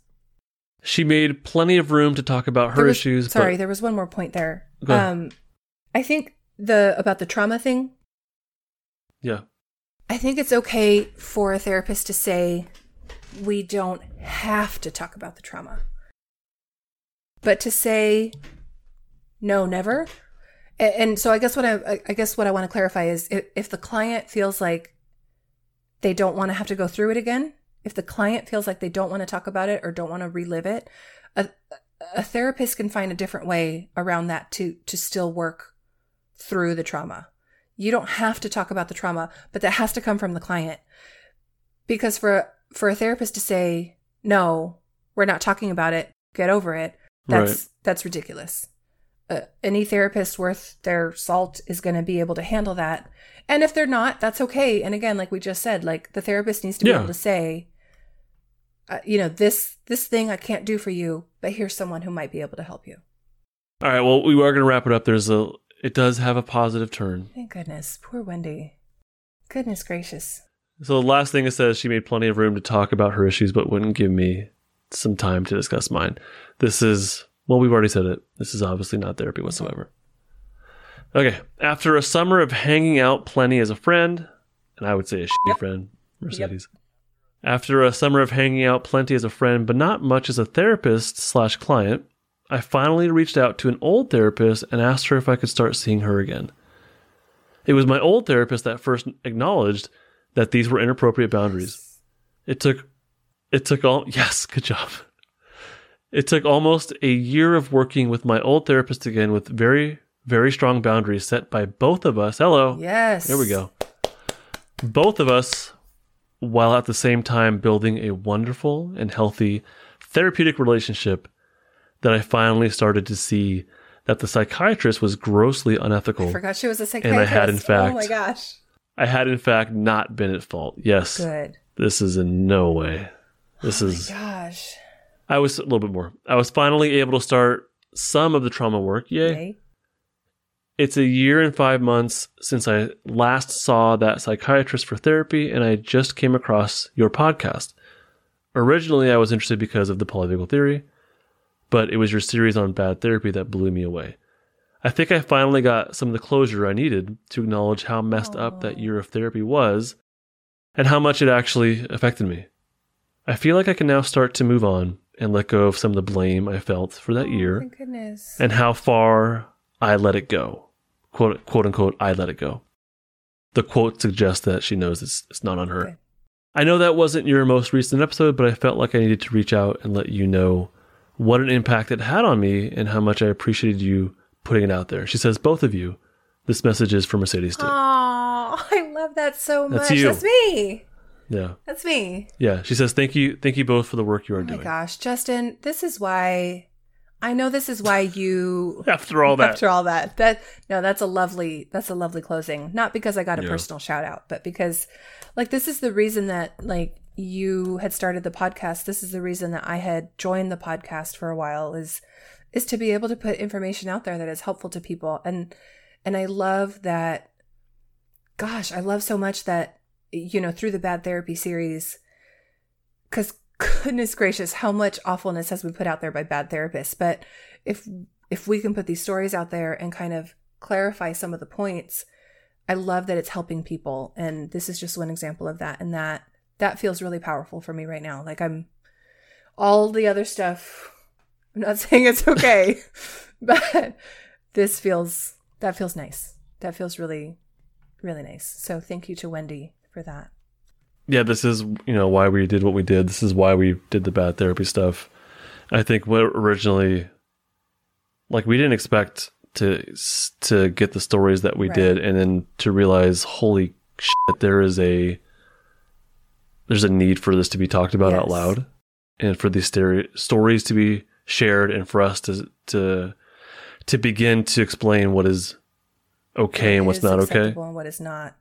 She made plenty of room to talk about her was- issues. Sorry, but, there was one more point there. Um, I think the about the trauma thing. yeah, I think it's okay for a therapist to say we don't have to talk about the trauma. But to say no, never. And, and so I guess what I I guess what I want to clarify is if, if the client feels like they don't want to have to go through it again, if the client feels like they don't want to talk about it or don't want to relive it, a, a therapist can find a different way around that to to still work through the trauma. You don't have to talk about the trauma, but that has to come from the client. Because for for a therapist to say, "No, we're not talking about it. Get over it." That's Right. that's ridiculous. Uh, any therapist worth their salt is going to be able to handle that. And if they're not, that's okay. And again, like we just said, like the therapist needs to be Yeah. able to say, uh, you know, this this thing I can't do for you, but here's someone who might be able to help you. All right. Well, we are going to wrap it up. There's a. It does have a positive turn. Thank goodness. Poor Wendy. Goodness gracious. So the last thing it says, she made plenty of room to talk about her issues, but wouldn't give me some time to discuss mine. This is well, we've already said it. This is obviously not therapy whatsoever. Okay. After a summer of hanging out plenty as a friend, and I would say a shitty friend, Mercedes. After a summer of hanging out plenty as a friend, but not much as a therapist slash client, I finally reached out to an old therapist and asked her if I could start seeing her again. It was my old therapist that first acknowledged that these were inappropriate boundaries. It took it took all yes, good job. It took almost a year of working with my old therapist again with very very strong boundaries set by both of us. Hello. Yes. There we go. Both of us while at the same time building a wonderful and healthy therapeutic relationship that I finally started to see that the psychiatrist was grossly unethical. I forgot she was a psychiatrist. And. I had, in fact, oh my gosh. I had in fact not been at fault. Yes. Good. This is in no way. This is Oh my Gosh. I was a little bit more. I was finally able to start some of the trauma work. Yay. Okay. It's a year and five months since I last saw that psychiatrist for therapy, and I just came across your podcast. Originally, I was interested because of the polyvagal theory, but it was your series on bad therapy that blew me away. I think I finally got some of the closure I needed to acknowledge how messed up that year of therapy was and how much it actually affected me. I feel like I can now start to move on and let go of some of the blame I felt for that Oh, year and how far I let it go. Quote, quote unquote, I let it go. The quote suggests that she knows it's, it's not on her. Okay. I know that wasn't your most recent episode, but I felt like I needed to reach out and let you know what an impact it had on me and how much I appreciated you putting it out there. She says, both of you, this message is for Mercedes too. Oh, I love that so That's much. you. That's me. Yeah. That's me. Yeah. She says, thank you. Thank you both for the work you are Oh my doing. gosh, Justin, this is why I know this is why you After all that. after all that. That no, that's a lovely that's a lovely closing. Not because I got a Yeah. personal shout out, but because like this is the reason that like you had started the podcast. This is the reason that I had joined the podcast for a while is is to be able to put information out there that is helpful to people. And and I love that gosh, I love so much that you know, through the bad therapy series cuz goodness gracious, how much awfulness has been put out there by bad therapists. But if if we can put these stories out there and kind of clarify some of the points, I love that it's helping people. And this is just one example of that. And that that feels really powerful for me right now. Like I'm all the other stuff. I'm not saying it's okay, but this feels that feels nice. That feels really, really nice. So thank you to Wendy for that. Yeah, this is you know why we did what we did. This is why we did the bad therapy stuff. I think what originally, like, we didn't expect to to get the stories that we Right. did, and then to realize, holy shit, that there is a there's a need for this to be talked about out loud, and for these stories to be shared, and for us to to to begin to explain what is okay and What what's not okay. and what is not.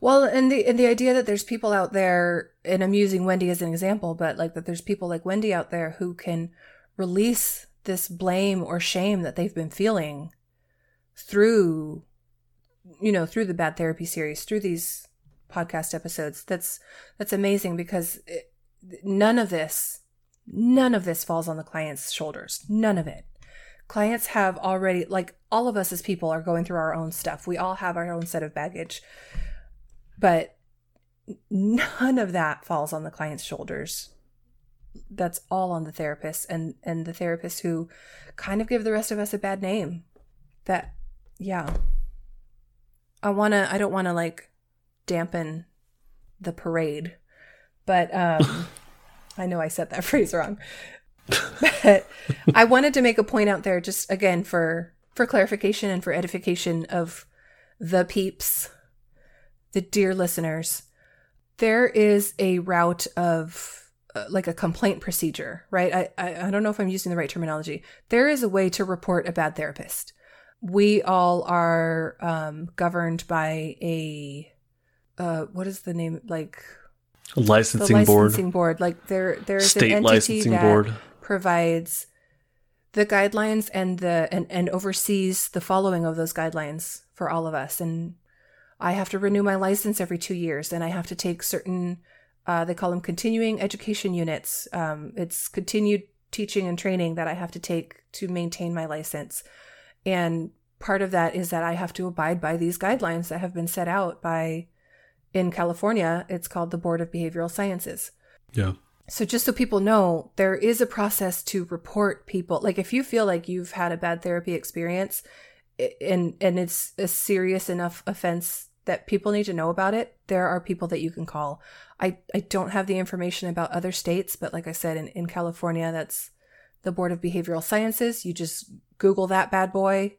Well, and the and the idea that there's people out there, and I'm using Wendy as an example, but like that there's people like Wendy out there who can release this blame or shame that they've been feeling through, you know, through the bad therapy series, through these podcast episodes. That's that's amazing because it, none of this, none of this falls on the client's shoulders. None of it. Clients have already, like all of us as people, are going through our own stuff. We all have our own set of baggage. But none of that falls on the client's shoulders. That's all on the therapist and and the therapists who kind of give the rest of us a bad name. That yeah. I want to I don't want to like dampen the parade. But um I know I said that phrase wrong. but I wanted to make a point out there just again for for clarification and for edification of the peeps, the dear listeners. There is a route of uh, like a complaint procedure, right? I, I I don't know if I'm using the right terminology. There is a way to report a bad therapist. We all are um, governed by a uh, what is the name like licensing, the board, licensing board. Like there, there's state an entity licensing that board. provides the guidelines and the and, and oversees the following of those guidelines for all of us. And I have to renew my license every two years, and I have to take certain. Uh, they call them continuing education units. Um, it's continued teaching and training that I have to take to maintain my license. And part of that is that I have to abide by these guidelines that have been set out by in California, it's called the Board of Behavioral Sciences. Yeah. So just so people know, there is a process to report people. Like if you feel like you've had a bad therapy experience and and it's a serious enough offense that people need to know about it, there are people that you can call. I, I don't have the information about other states, but like I said, in, in California, that's the Board of Behavioral Sciences. You just Google that bad boy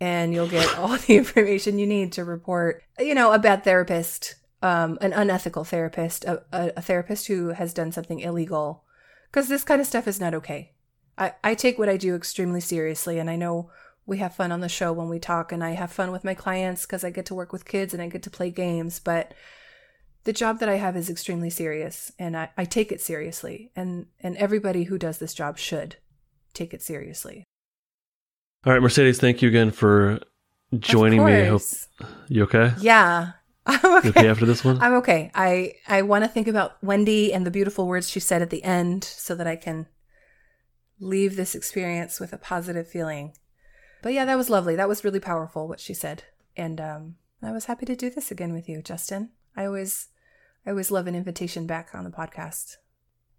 and you'll get all the information you need to report, you know, a bad therapist, um, an unethical therapist, a, a, a therapist who has done something illegal. Because this kind of stuff is not okay. I, I take what I do extremely seriously, and I know we have fun on the show when we talk, and I have fun with my clients because I get to work with kids and I get to play games. But the job that I have is extremely serious, and I, I take it seriously. And and everybody who does this job should take it seriously. All right, Mercedes, thank you again for joining me. I hope you okay? Yeah. I'm You okay. okay after this one? I'm okay. I I want to think about Wendy and the beautiful words she said at the end so that I can leave this experience with a positive feeling. But yeah, that was lovely. That was really powerful what she said. And um I was happy to do this again with you, Justin. I always I always love an invitation back on the podcast.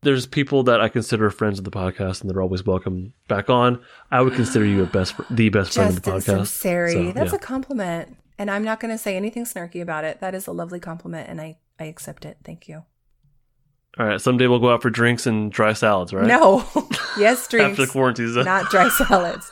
There's people that I consider friends of the podcast, and they're always welcome back on. I would consider you a best, the best friend of the podcast. Sinceri. So, That's yeah. a compliment. And I'm not going to say anything snarky about it. That is a lovely compliment and I I accept it. Thank you. All right, someday we'll go out for drinks and dry salads, right? No. yes, drinks. After the quarantine's not dry salads.